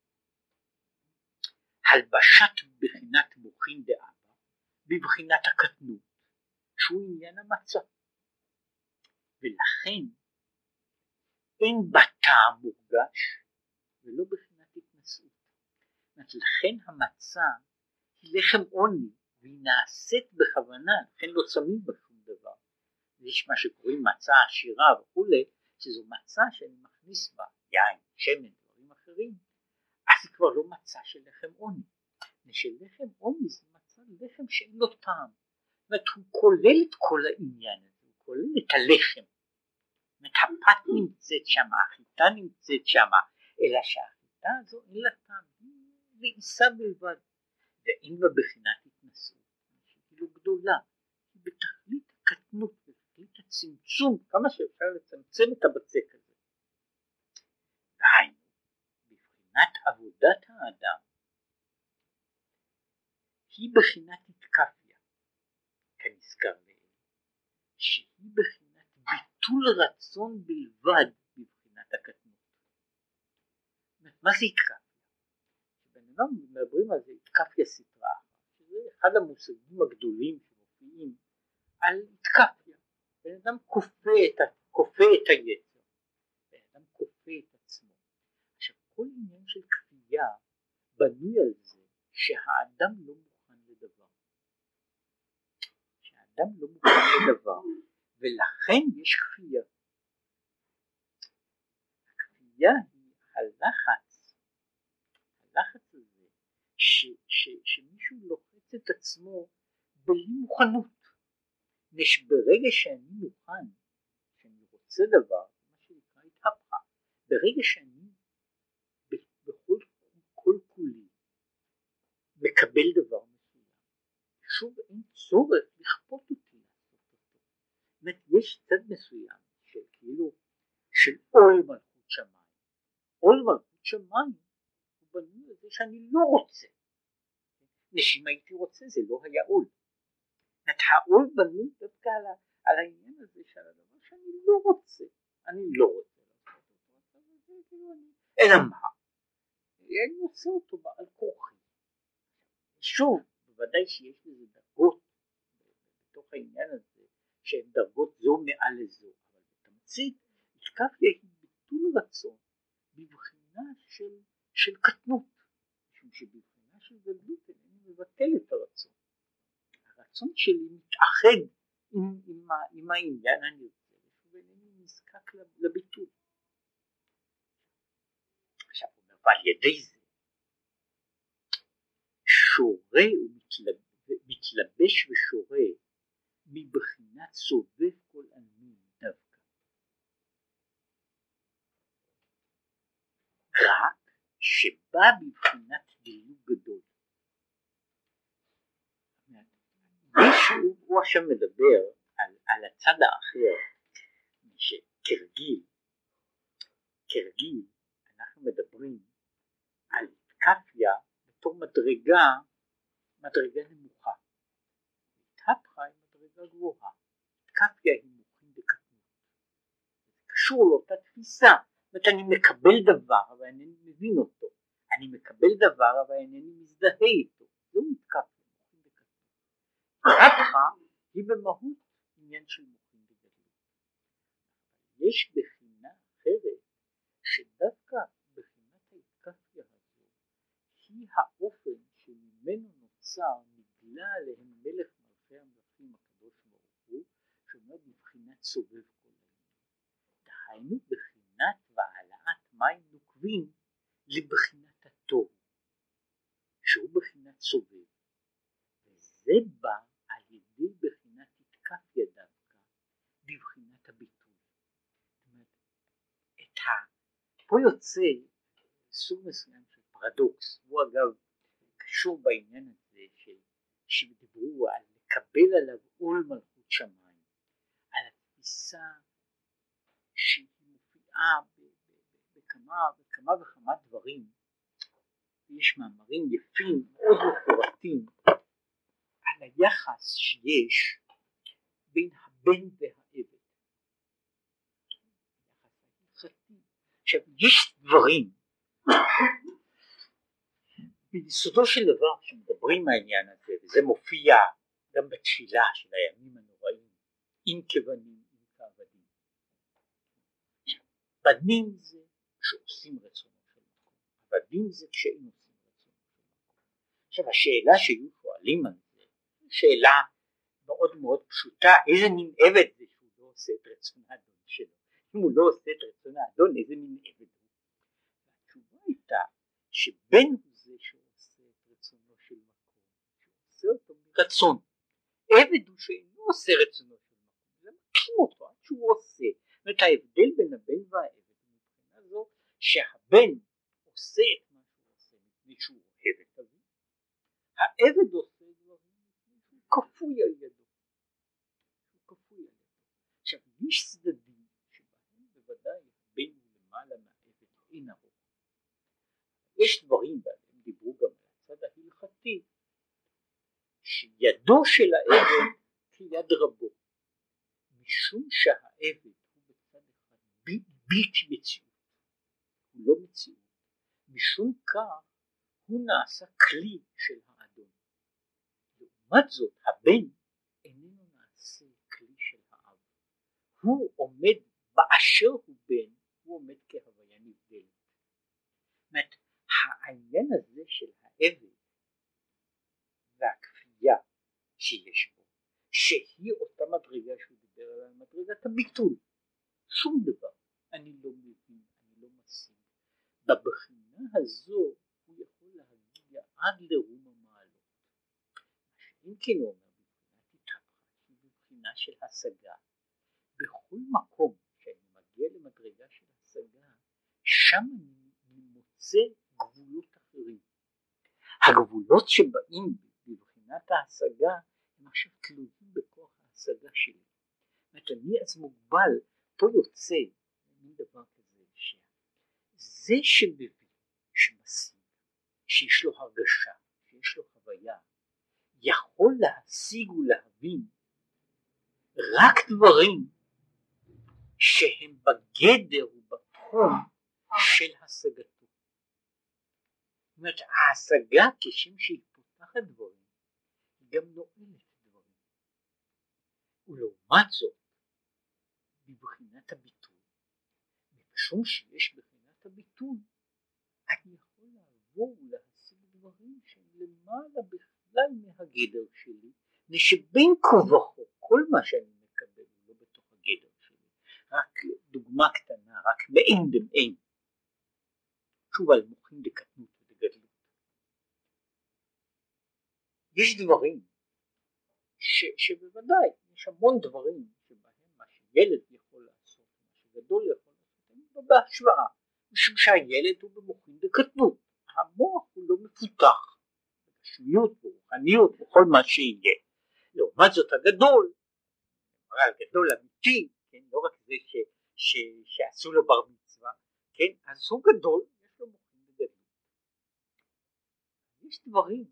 הלבשת בחינת מוחין דאבא בבחינת הקטנות שהוא עניין המצה ולכן אין בה טעם מורגש ולא בחינת התנשאות לכן המצה היא לחם עוני והיא נעשית בכוונה, לכן לא שמים בה שום דבר. יש מה שקוראים מצה עשירה וכולי, שזו מצה שאני מכניס בה יין, שמן, דברים אחרים, אז היא כבר לא מצה של לחם עוני. ושל לחם עוני זה מצה לחם שאין לו טעם. זאת אומרת, הוא כולל את כל העניין הזה, הוא כולל את הלחם. הפת נמצאת שם, החיטה נמצאת שם, אלא שהחיטה הזו אין לה טעם, היא לעיסה בלבד, ואין בה בחינת כאילו גדולה, בתכלית הקטנות, בתכלית הצמצום, כמה שאפשר לצמצם את הבצק הזה. דהיינו, בבחינת עבודת האדם היא בחינת התקפיה, כנזכר לעיל, שהיא בחינת ביטול רצון בלבד בבחינת הקטנות. מה זה התקפיה? כשבן אדם מדברים על זה התקפיה סטרה אחד המושגים הגדולים שמופיעים על התקפיה. בן אדם כופה את, כופה את היצר, בן אדם כופה את עצמו. עכשיו כל עניין של כפייה בנוי על זה שהאדם לא מוכן לדבר. שהאדם לא מוכן לדבר ולכן יש כפייה. הכפייה היא הלחץ, הלחץ הזה ש, ש, שמישהו לוחץ את עצמו בלי מוכנות. ברגע שאני מוכן, שאני רוצה דבר, מה שנקרא התהפכה, ברגע שאני בכל כל כולי מקבל דבר מסוים, שוב אין צורך לכפות אותו. אומרת, יש צד מסוים של כאילו, של עול מלכות שמיים. עול מלכות שמיים הוא בנוי על זה שאני לא רוצה. ושאם הייתי רוצה זה לא היה עול. העול בנוי דווקא על, העניין הזה של הדבר שאני לא רוצה, אני לא רוצה אלא מה? אני עושה אותו בעל כורחי. שוב, בוודאי שיש לזה דרגות בתוך העניין הזה, שהן דרגות זו מעל לזו, אבל בתמצית, התקפיה היא ביטול רצון בבחינה של, של קטנות, משום שבבחינה של גדלות מבטל את הרצון. הרצון שלי מתאחד עם, עם, עם העניין הנרצה ואינני נזקק לביטול. עכשיו הוא אומר ועל ידי זה שורה ומתלבש מתלבש ושורה מבחינת סובב כל עלמין דווקא. רק שבא בבחינת דילוג גדול. יש, הוא עכשיו מדבר על, על הצד האחר, שכרגיל, כרגיל, אנחנו מדברים על קפיה בתור מדרגה, מדרגה נמוכה. התהפכה היא מדרגה גבוהה. קפיה היא מוחין בקטנות. זה קשור לאותה תפיסה. זאת אומרת, אני מקבל דבר אבל אינני מבין אותו. אני מקבל דבר אבל אינני מזדהה איתו. זו מתקפיה, מוחין בקטנות. התהפכה היא במהות עניין של מוחין בגדלות. יש בחינה אחרת שדווקא היא האופן שממנו נוצר נגלה עליהם מלך מלכי המלכים הקדוש ברוך הוא שעומד מבחינת סובב כל העניין. דהיינו בחינת והעלאת מים נוקבים לבחינת התוהו שהוא בחינת סובב וזה בא על ידי בחינת התקפיה דווקא בבחינת הביטוי. את ה... פה יוצא סוג מסוים פרדוקס, הוא אגב קשור בעניין הזה שדיברו על לקבל עליו עול מלכות שמיים, התפיסה שהיא מופיעה בכמה וכמה וכמה דברים, יש מאמרים יפים מאוד מפורטים על היחס שיש בין הבן והעבד. עכשיו יש דברים ביסודו של דבר כשמדברים מהעניין הזה וזה מופיע גם בתפילה של הימים הנוראים אם כבנים אם כעבדים בנים זה כשעושים רצונו של מקום עבדים זה כשאין עושים רצונו של מקום עכשיו השאלה שהיו שואלים על זה שאלה מאוד מאוד פשוטה איזה מין עבד זה שהוא לא עושה את רצון האדון שלו אם הוא לא עושה את רצון האדון איזה מין עבד הוא התשובה הייתה שבן עושה אותו מרצון. עבד הוא שאינו עושה רצונו של מקום, זה מקים אותו עד שהוא עושה. זאת ההבדל בין הבן והעבד מבחינה זו שהבן עושה את מה שהוא עושה מפני שהוא אוהב את אביו, העבד עושה דברים שהוא כפוי על ידו. הוא כפוי על ידו. עכשיו יש צדדים שבהם בוודאי הוא למעלה מהעבד אין ארוך. יש דברים ועליהם דיברו גם על הצד ההלכתי שידו של העבד כיד רבו, משום שהעבד הוא בלתי מציאות, הוא לא מציאות, משום כך הוא נעשה כלי של האדון. לעומת זאת הבן איננו נעשה כלי של האב, הוא עומד באשר הוא בן, הוא עומד כהוויה נבדלת. זאת אומרת, העניין הזה של העבד והכפייה שיש בו, שהיא אותה מדרגה שהוא דיבר עליה, מדרגת הביטול. שום דבר אני לא מבין, אני לא משיג. בבחינה הזו הוא יכול להגיע עד לרום המעלות. אם כן הוא אומר, בבחינת התהפכה, היא בבחינה של השגה. בכל מקום שאני מגיע למדרגה של השגה, שם אני מוצא גבולות אחרים. הגבולות שבאים מבחינת ההשגה הם עכשיו תלויים בכוח ההשגה שלי. זאת אומרת אני אז מוגבל, פה יוצא דבר כזה שזה שמבין, שמשיג, שיש לו הרגשה, שיש לו חוויה, יכול להשיג ולהבין רק דברים שהם בגדר ובתחום של השגתו. זאת אומרת ההשגה כשם שהיא פותחת דברים גם נועלת דברים. ולעומת זאת, בבחינת הביטול, משום שיש בחינת הביטול, אני יכול לעבור ולהשיג דברים שהם למעלה בכלל מהגדר שלי, מפני שבין כה וכה כל מה שאני מקבל הוא לא בתוך הגדר שלי. רק דוגמה קטנה, רק מאין דמאין. שוב על מוחין דקטנות ודגדלות. יש דברים ש, שבוודאי יש המון דברים שבהם מה שילד יכול לעשות, מה שגדול יכול בהשוואה, משום שהילד הוא במוחין בקטנות, המוח הוא לא מפותח, בגשמיות, ברוחניות, בכל מה שיהיה, לעומת זאת הגדול, הגדול אמיתי, כן, לא רק זה ש, ש, שעשו לו בר מצווה, כן, אז הוא גדול, יש לו מוחין בגדלות. יש דברים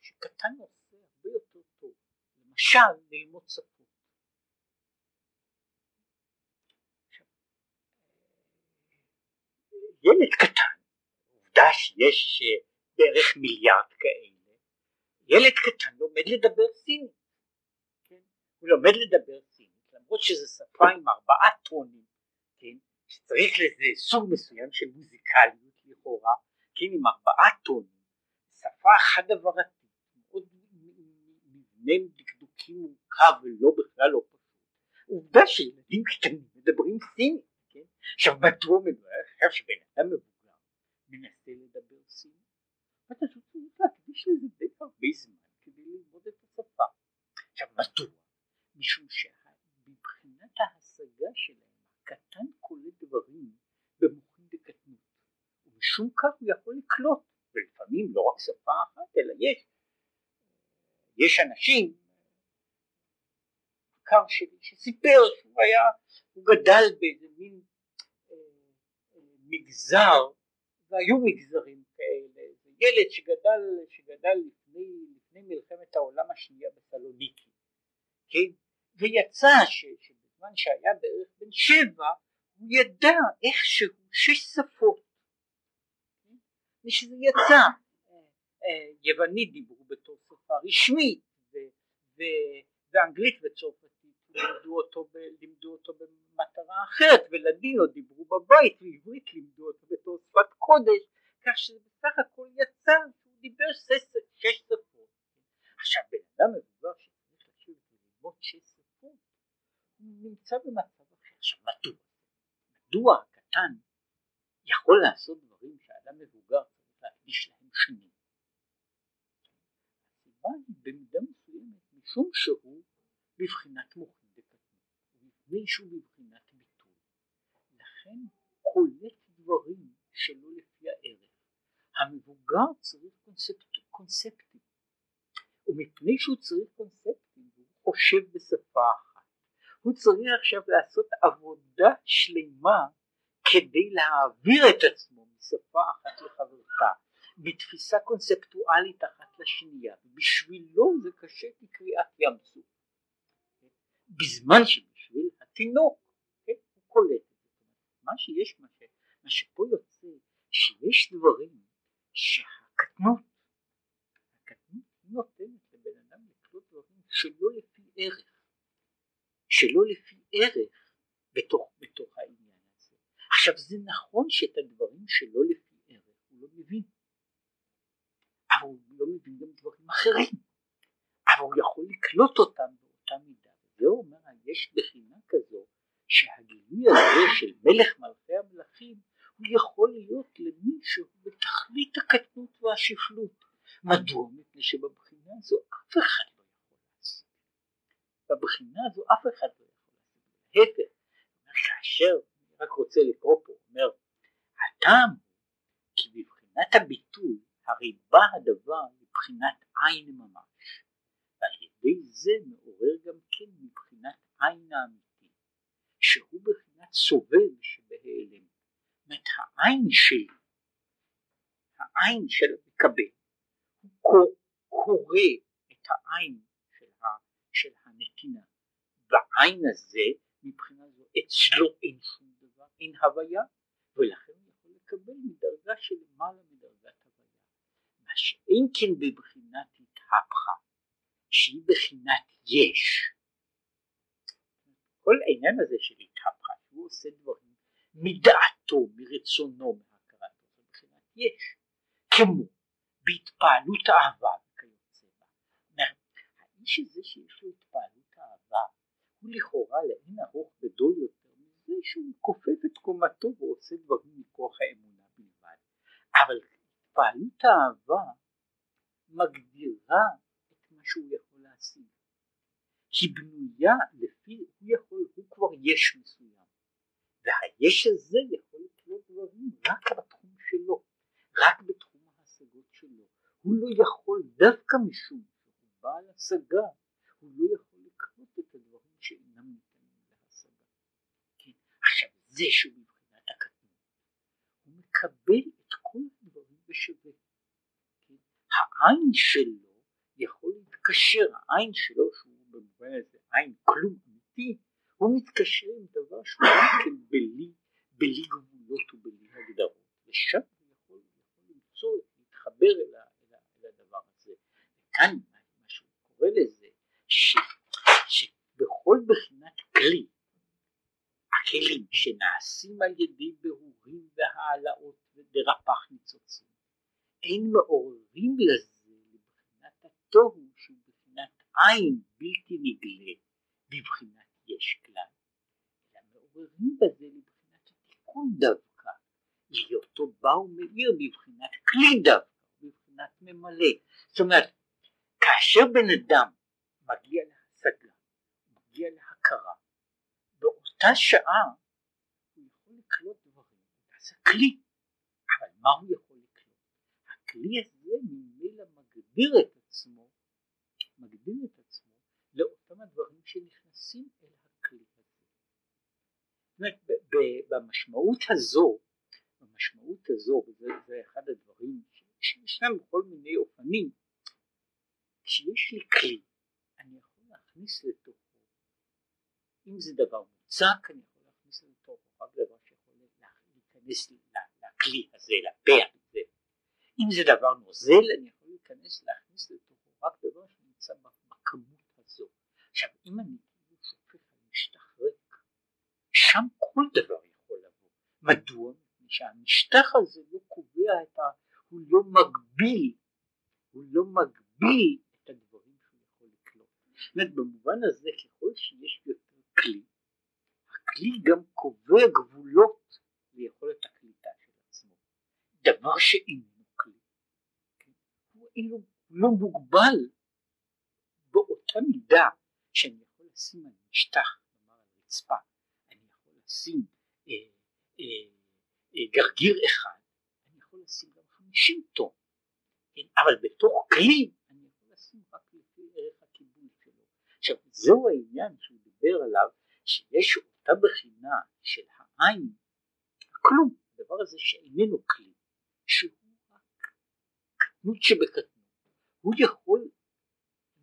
שקטן עושה הרבה יותר טוב, למשל ללמוד שפות. ילד קטן, עובדה שיש אה, בערך מיליארד כאלה, ילד קטן לומד לדבר סינית, כן? הוא לומד לדבר סינית, למרות שזו שפה עם ארבעה טונים, כן? שצריך לזה סוג מסוים של מוזיקליות לכאורה, כן? עם ארבעה טונים, שפה חד עברתית, מאוד מבנה דקדוקים מורכב ולא בכלל לא פשוט, עובדה שילדים קטנים מדברים סינית? עכשיו מדוע מדבר, עכשיו שבן אדם מבוגר מנסה לדבר סינית, אתה צריך להקדיש לזה די הרבה זמן כדי ללמוד את השפה. עכשיו מדוע? משום שמבחינת ההשגה שלהם הקטן קולט דברים במוחין דקטנות ומשום כך הוא יכול לקלוט ולפעמים לא רק שפה אחת אלא יש יש אנשים מכר שלי שסיפר שהוא היה הוא גדל באיזה מין מגזר והיו מגזרים כאלה. ילד שגדל שגדל לפני, לפני מלחמת העולם השנייה בסלוניקי כן? ויצא ש, שבזמן שהיה בערך בן שבע הוא ידע איכשהו שש שפות. ושזה יצא אה, יוונית דיברו בתור שפה רשמית ו, ו, ואנגלית וצרפתית לימדו אותו, לימדו אותו במטרה אחרת ולדינו דיברו בבית ועברית לימדו אותו בתור שפת קודש כך שבסך הכל יצא שהוא דיבר שש, שפות. עכשיו בן אדם מבוגר שצריך לשבת וללמוד שש שפות הוא נמצא במצב אחר. עכשיו מדוע? מדוע הקטן יכול לעשות דברים שאדם מבוגר צריך להקדיש להם שנים? הסיבה היא במידה מסוימת משום שהוא בבחינת מוחין ומפני שהוא בבחינת ביטוי. לכן קולט דברים שלא לפי הערך. המבוגר צריך קונספט, קונספטים. ומפני שהוא צריך קונספטים הוא חושב בשפה אחת. הוא צריך עכשיו לעשות עבודה שלמה כדי להעביר את עצמו משפה אחת לחברתה בתפיסה קונספטואלית אחת לשנייה. ובשבילו זה קשה כקריאת ים סוף. בזמן שבשביל התינוק כן, הוא קולט מה שיש מה, ש, מה שפה יוצא שיש דברים שהקטנות הקטנות נותנת לבן אדם לקלוט דברים שלא לפי ערך. שלא לפי ערך בתוך, בתוך העניין הזה. עכשיו זה נכון שאת הדברים שלא לפי ערך הוא לא מבין. אבל הוא לא מבין גם דברים אחרים. אבל הוא יכול לקלוט אותם באותה מידה וזה אומר יש בחינה כזו שהגילוי הזה של מלך מלכי המלכים הוא יכול להיות למי שהוא בתכלית הקטנות והשפלות. מדוע? מפני שבבחינה הזו אף אחד לא יכול לעשות. בבחינה הזו אף אחד לא יכול לעשות. להפך כאשר אני רק רוצה לקרוא פה אומר הטעם כי בבחינת הביטוי הרי בא הדבר מבחינת עין ממש ועל ידי זה מעורר גם כן מבחינת עין האמיתי שהוא בבחינת סובב שבהיעלם. זאת העין שלי העין של המקבל הוא קורא את העין של, ה, של הנתינה. בעין הזה מבחינה זו אצלו אין שום דבר אין הוויה ולכן הוא יכול לקבל מדרגה של למעלה מדרגת הוויה. מה שאין כן בבחינת התהפכה שהיא בחינת יש. כל העניין הזה של התהפכה שהוא עושה דברים מדעתו מרצונו מהכרתו מבחינת יש. כמו בהתפעלות אהבה וכיוצא בה. האיש הזה שיש לו התפעלות אהבה הוא לכאורה לאין ארוך גדול יותר מזה שהוא כופף את קומתו ועושה דברים מכוח האמונה בלבד. אבל התפעלות האהבה מגדירה את שהוא יכול. היא בנויה לפי, הוא יכול, הוא כבר יש מסוים, והיש הזה יכול לקלוט דברים רק בתחום שלו, רק בתחום ההשגות שלו. הוא לא יכול דווקא משום שהוא בעל השגה, הוא לא יכול לקלוט את הדברים שאינם ניתנים להשגה. כן? עכשיו זה שהוא מבחינת הקטנות, הוא מקבל את כל הדברים בשווה. כן? העין שלו יכול להתקשר, העין שלו שהוא במובן הזה עין כלום אמיתי, הוא מתקשר עם דבר שהוא כן בלי, בלי גבולות ובלי הגדרות, ושם הוא יכול, למצוא, להתחבר אל, הדבר הזה. וכאן מה שהוא קורא לזה, ש, שבכל בחינת כלי, הכלים שנעשים על ידי בהורים והעלאות ודרפ"ח ניצוצים, אין מעוררים לזה לבחינת התוהו שהוא עין בלתי נגלה בבחינת יש כלל, אלא מעוררים בזה לבחינת התיקון דווקא, להיותו בא ומאיר בבחינת כלי דווקא, בבחינת ממלא. זאת אומרת, כאשר בן אדם מגיע להשגה, מגיע להכרה, באותה שעה הוא יכול לקלוט דברים, זה כלי, אבל מה הוא יכול לקלוט? הכלי הזה ממילא מגדיר את מגדיר את עצמו לאותם הדברים שנכנסים אל הכלי הזה. במשמעות הזו, במשמעות הזו, וזה אחד הדברים שישנם בכל מיני אופנים, כשיש לי כלי, אני יכול להכניס לתוכו, אם זה דבר מוצק, אני יכול להכניס לתוכו רק דבר שיכול להיכנס לכלי הזה, לפה הזה. אם זה דבר נוזל, אני יכול להיכנס, להכניס לתוכו רק דבר שנמצא הזו. עכשיו, אם אני כאילו שופך על משטח ריק, שם כל דבר יכול לבוא. מדוע? מפני שהמשטח הזה לא קובע את ה... הוא לא מגביל, הוא לא מגביל את הדברים שהוא יכול לקלוט. זאת אומרת, במובן הזה, ככל שיש יותר כלי, הכלי גם קובע גבולות ליכולת הקליטה של עצמו. דבר שאיננו כלי. הוא אינו לא מוגבל באותה מידה שאני יכול לשים על משטח, כלומר על רצפה, אני יכול לשים אה, אה, אה, גרגיר אחד, אני יכול לשים גם חמישים טון, כן? אבל בתוך כלי אני יכול לשים רק לפי ערך הקיבול שלו. עכשיו זהו העניין שהוא דיבר עליו, שיש אותה בחינה של העין, כלום, הדבר הזה שאיננו כלי, שהוא רק קטנות שבקטנות, הוא יכול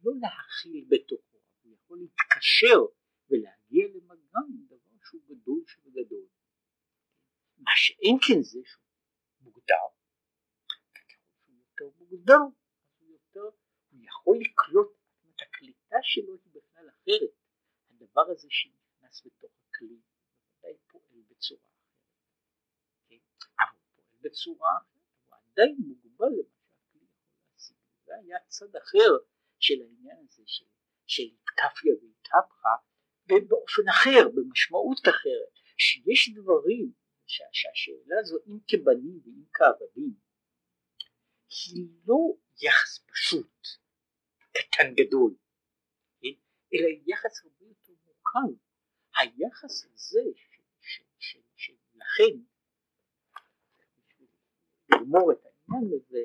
לא להכיל בתוכו, יכול להתקשר ולהגיע למגע עם דבר שהוא גדול שבגדול. מה שאין כן זה שהוא מוגדר, שהוא יותר מוגדר, הוא יותר, הוא יכול לקלוט, את הקליטה שלו היא בכלל אחרת. הדבר הזה שנכנס בתוך הכלי, בוודאי פועל בצורה אחרת. כן? אבל הוא פועל בצורה אחרת, הוא עדיין מוגבל למה שהכלי יכול להשיג. זה היה צד אחר של העניין הזה של, של איתקפיה ואיתהפכה באופן אחר, במשמעות אחרת, שיש דברים שה, שהשאלה הזו אם כבנים ואם כעבדים היא לא יחס פשוט, קטן גדול, כן? אלא יחס הרבה יותר מורכב. היחס הזה שלכן, לגמור את העניין הזה,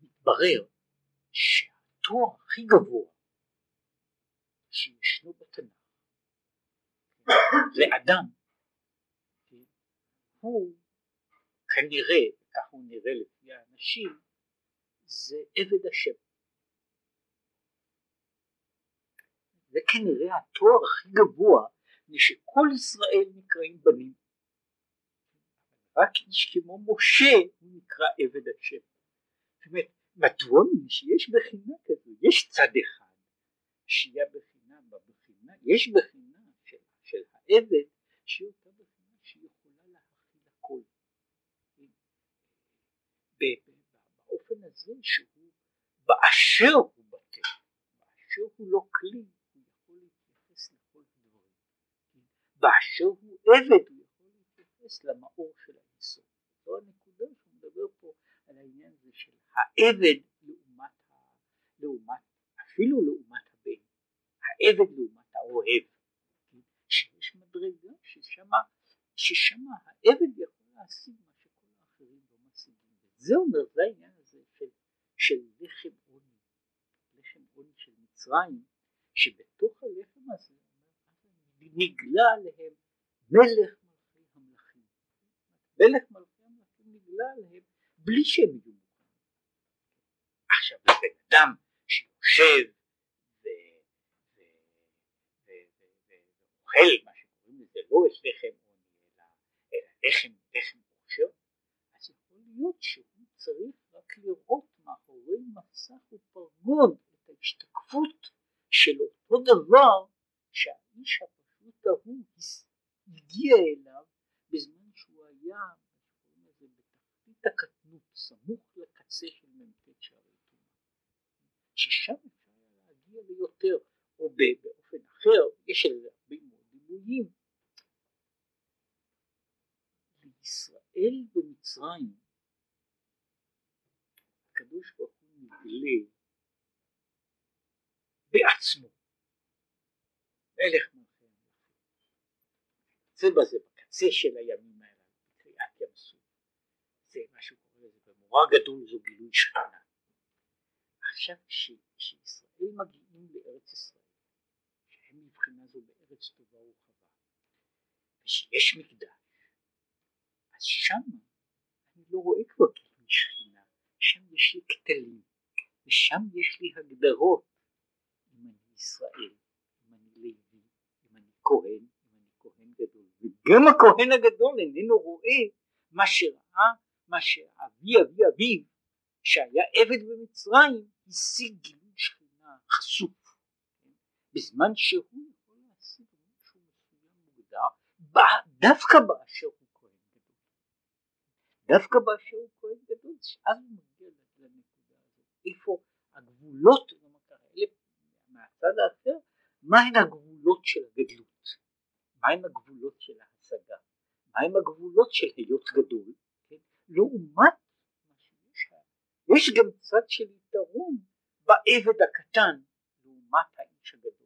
מתברר שהתואר הכי גבוה שישנו בתנ"ך זה אדם, הוא כנראה, כך הוא נראה לפי האנשים, זה עבד השם. זה כנראה התואר הכי גבוה, שכל ישראל נקראים בנים. רק איש כמו משה הוא נקרא עבד השם. זאת אומרת, מדוע? שיש בחינה כזו, יש צד אחד שיהיה בחינה, בבחינה, יש בחינה של, של העבד שהיא אותה בחינה שיכולה להכיל הכל. באופן הזה שהוא באשר הוא בטל, באשר הוא לא כלי, הוא יכול להתייחס לכל הדברים. באשר הוא עבד הוא יכול להתייחס למאור של היסוד. זו הנקודה שהוא מדבר פה על העניין הזה של העבד לעומת, אפילו לעומת הבן, העבד לעומת האוהב, שיש מדרגה ששמה, ששמה העבד יכול להשיג מה שכל האחרים לא משיגים. זה אומר, זה העניין הזה של, של לחם עוני, לחם עוני של מצרים, שבתוך הלחם הזה נגלה עליהם מלך מלכי המלכים. מלך מלכי המלכים נגלה עליהם בלי שהם יהיו אדם שיושב ואוכל מה שקוראים לזה לא את לחם אלא לחם לחם עושר אז יכול להיות שהוא צריך רק לראות מאחורי מסך ופרגוד את ההשתקפות של אותו דבר שהאיש הפשוט ההוא הגיע אליו בזמן שהוא היה בתחתית הקטנות סמוך לקצה של מ"ט שערי טומאה ששם אפשר היה ליותר או באופן אחר יש הרבה מאוד דימויים. לישראל במצרים הקדוש ברוך הוא נגלה בעצמו מלך מלכי זה בזה בקצה של הימים האלה בקריאת ים סוף. זה מה שהוא קורא לזה במורה גדול זו גילוי שכינה עכשיו כשישראל מגיעים לארץ ישראל שהם מבחינה זו בארץ טובה ורחבה. ושיש מקדש אז שם אני לא רואה כבר גילוי שכינה שם יש לי כתלים ושם יש לי הגדרות. אם אני ישראל, אם אני לוי, אם אני כהן, אם אני כהן גדול, וגם הכהן הגדול איננו רואה מה שראה, מה שאבי אבי אביו, שהיה עבד במצרים, השיג חשוף? בזמן שהוא יכול להשיג משהו מסוים מוגדר, דווקא באשר הוא כהן גדול, דווקא באשר הוא כהן גדול, אז הוא מגיע לנקודה הזאת, איפה הגבולות מהצד האחר מהן הגבולות של הגדלות, מהן הגבולות של ההשגה, מהם הגבולות של היות גדול, כן? לעומת יש גם צד של יתרון בעבד הקטן לעומת האיש הגדול.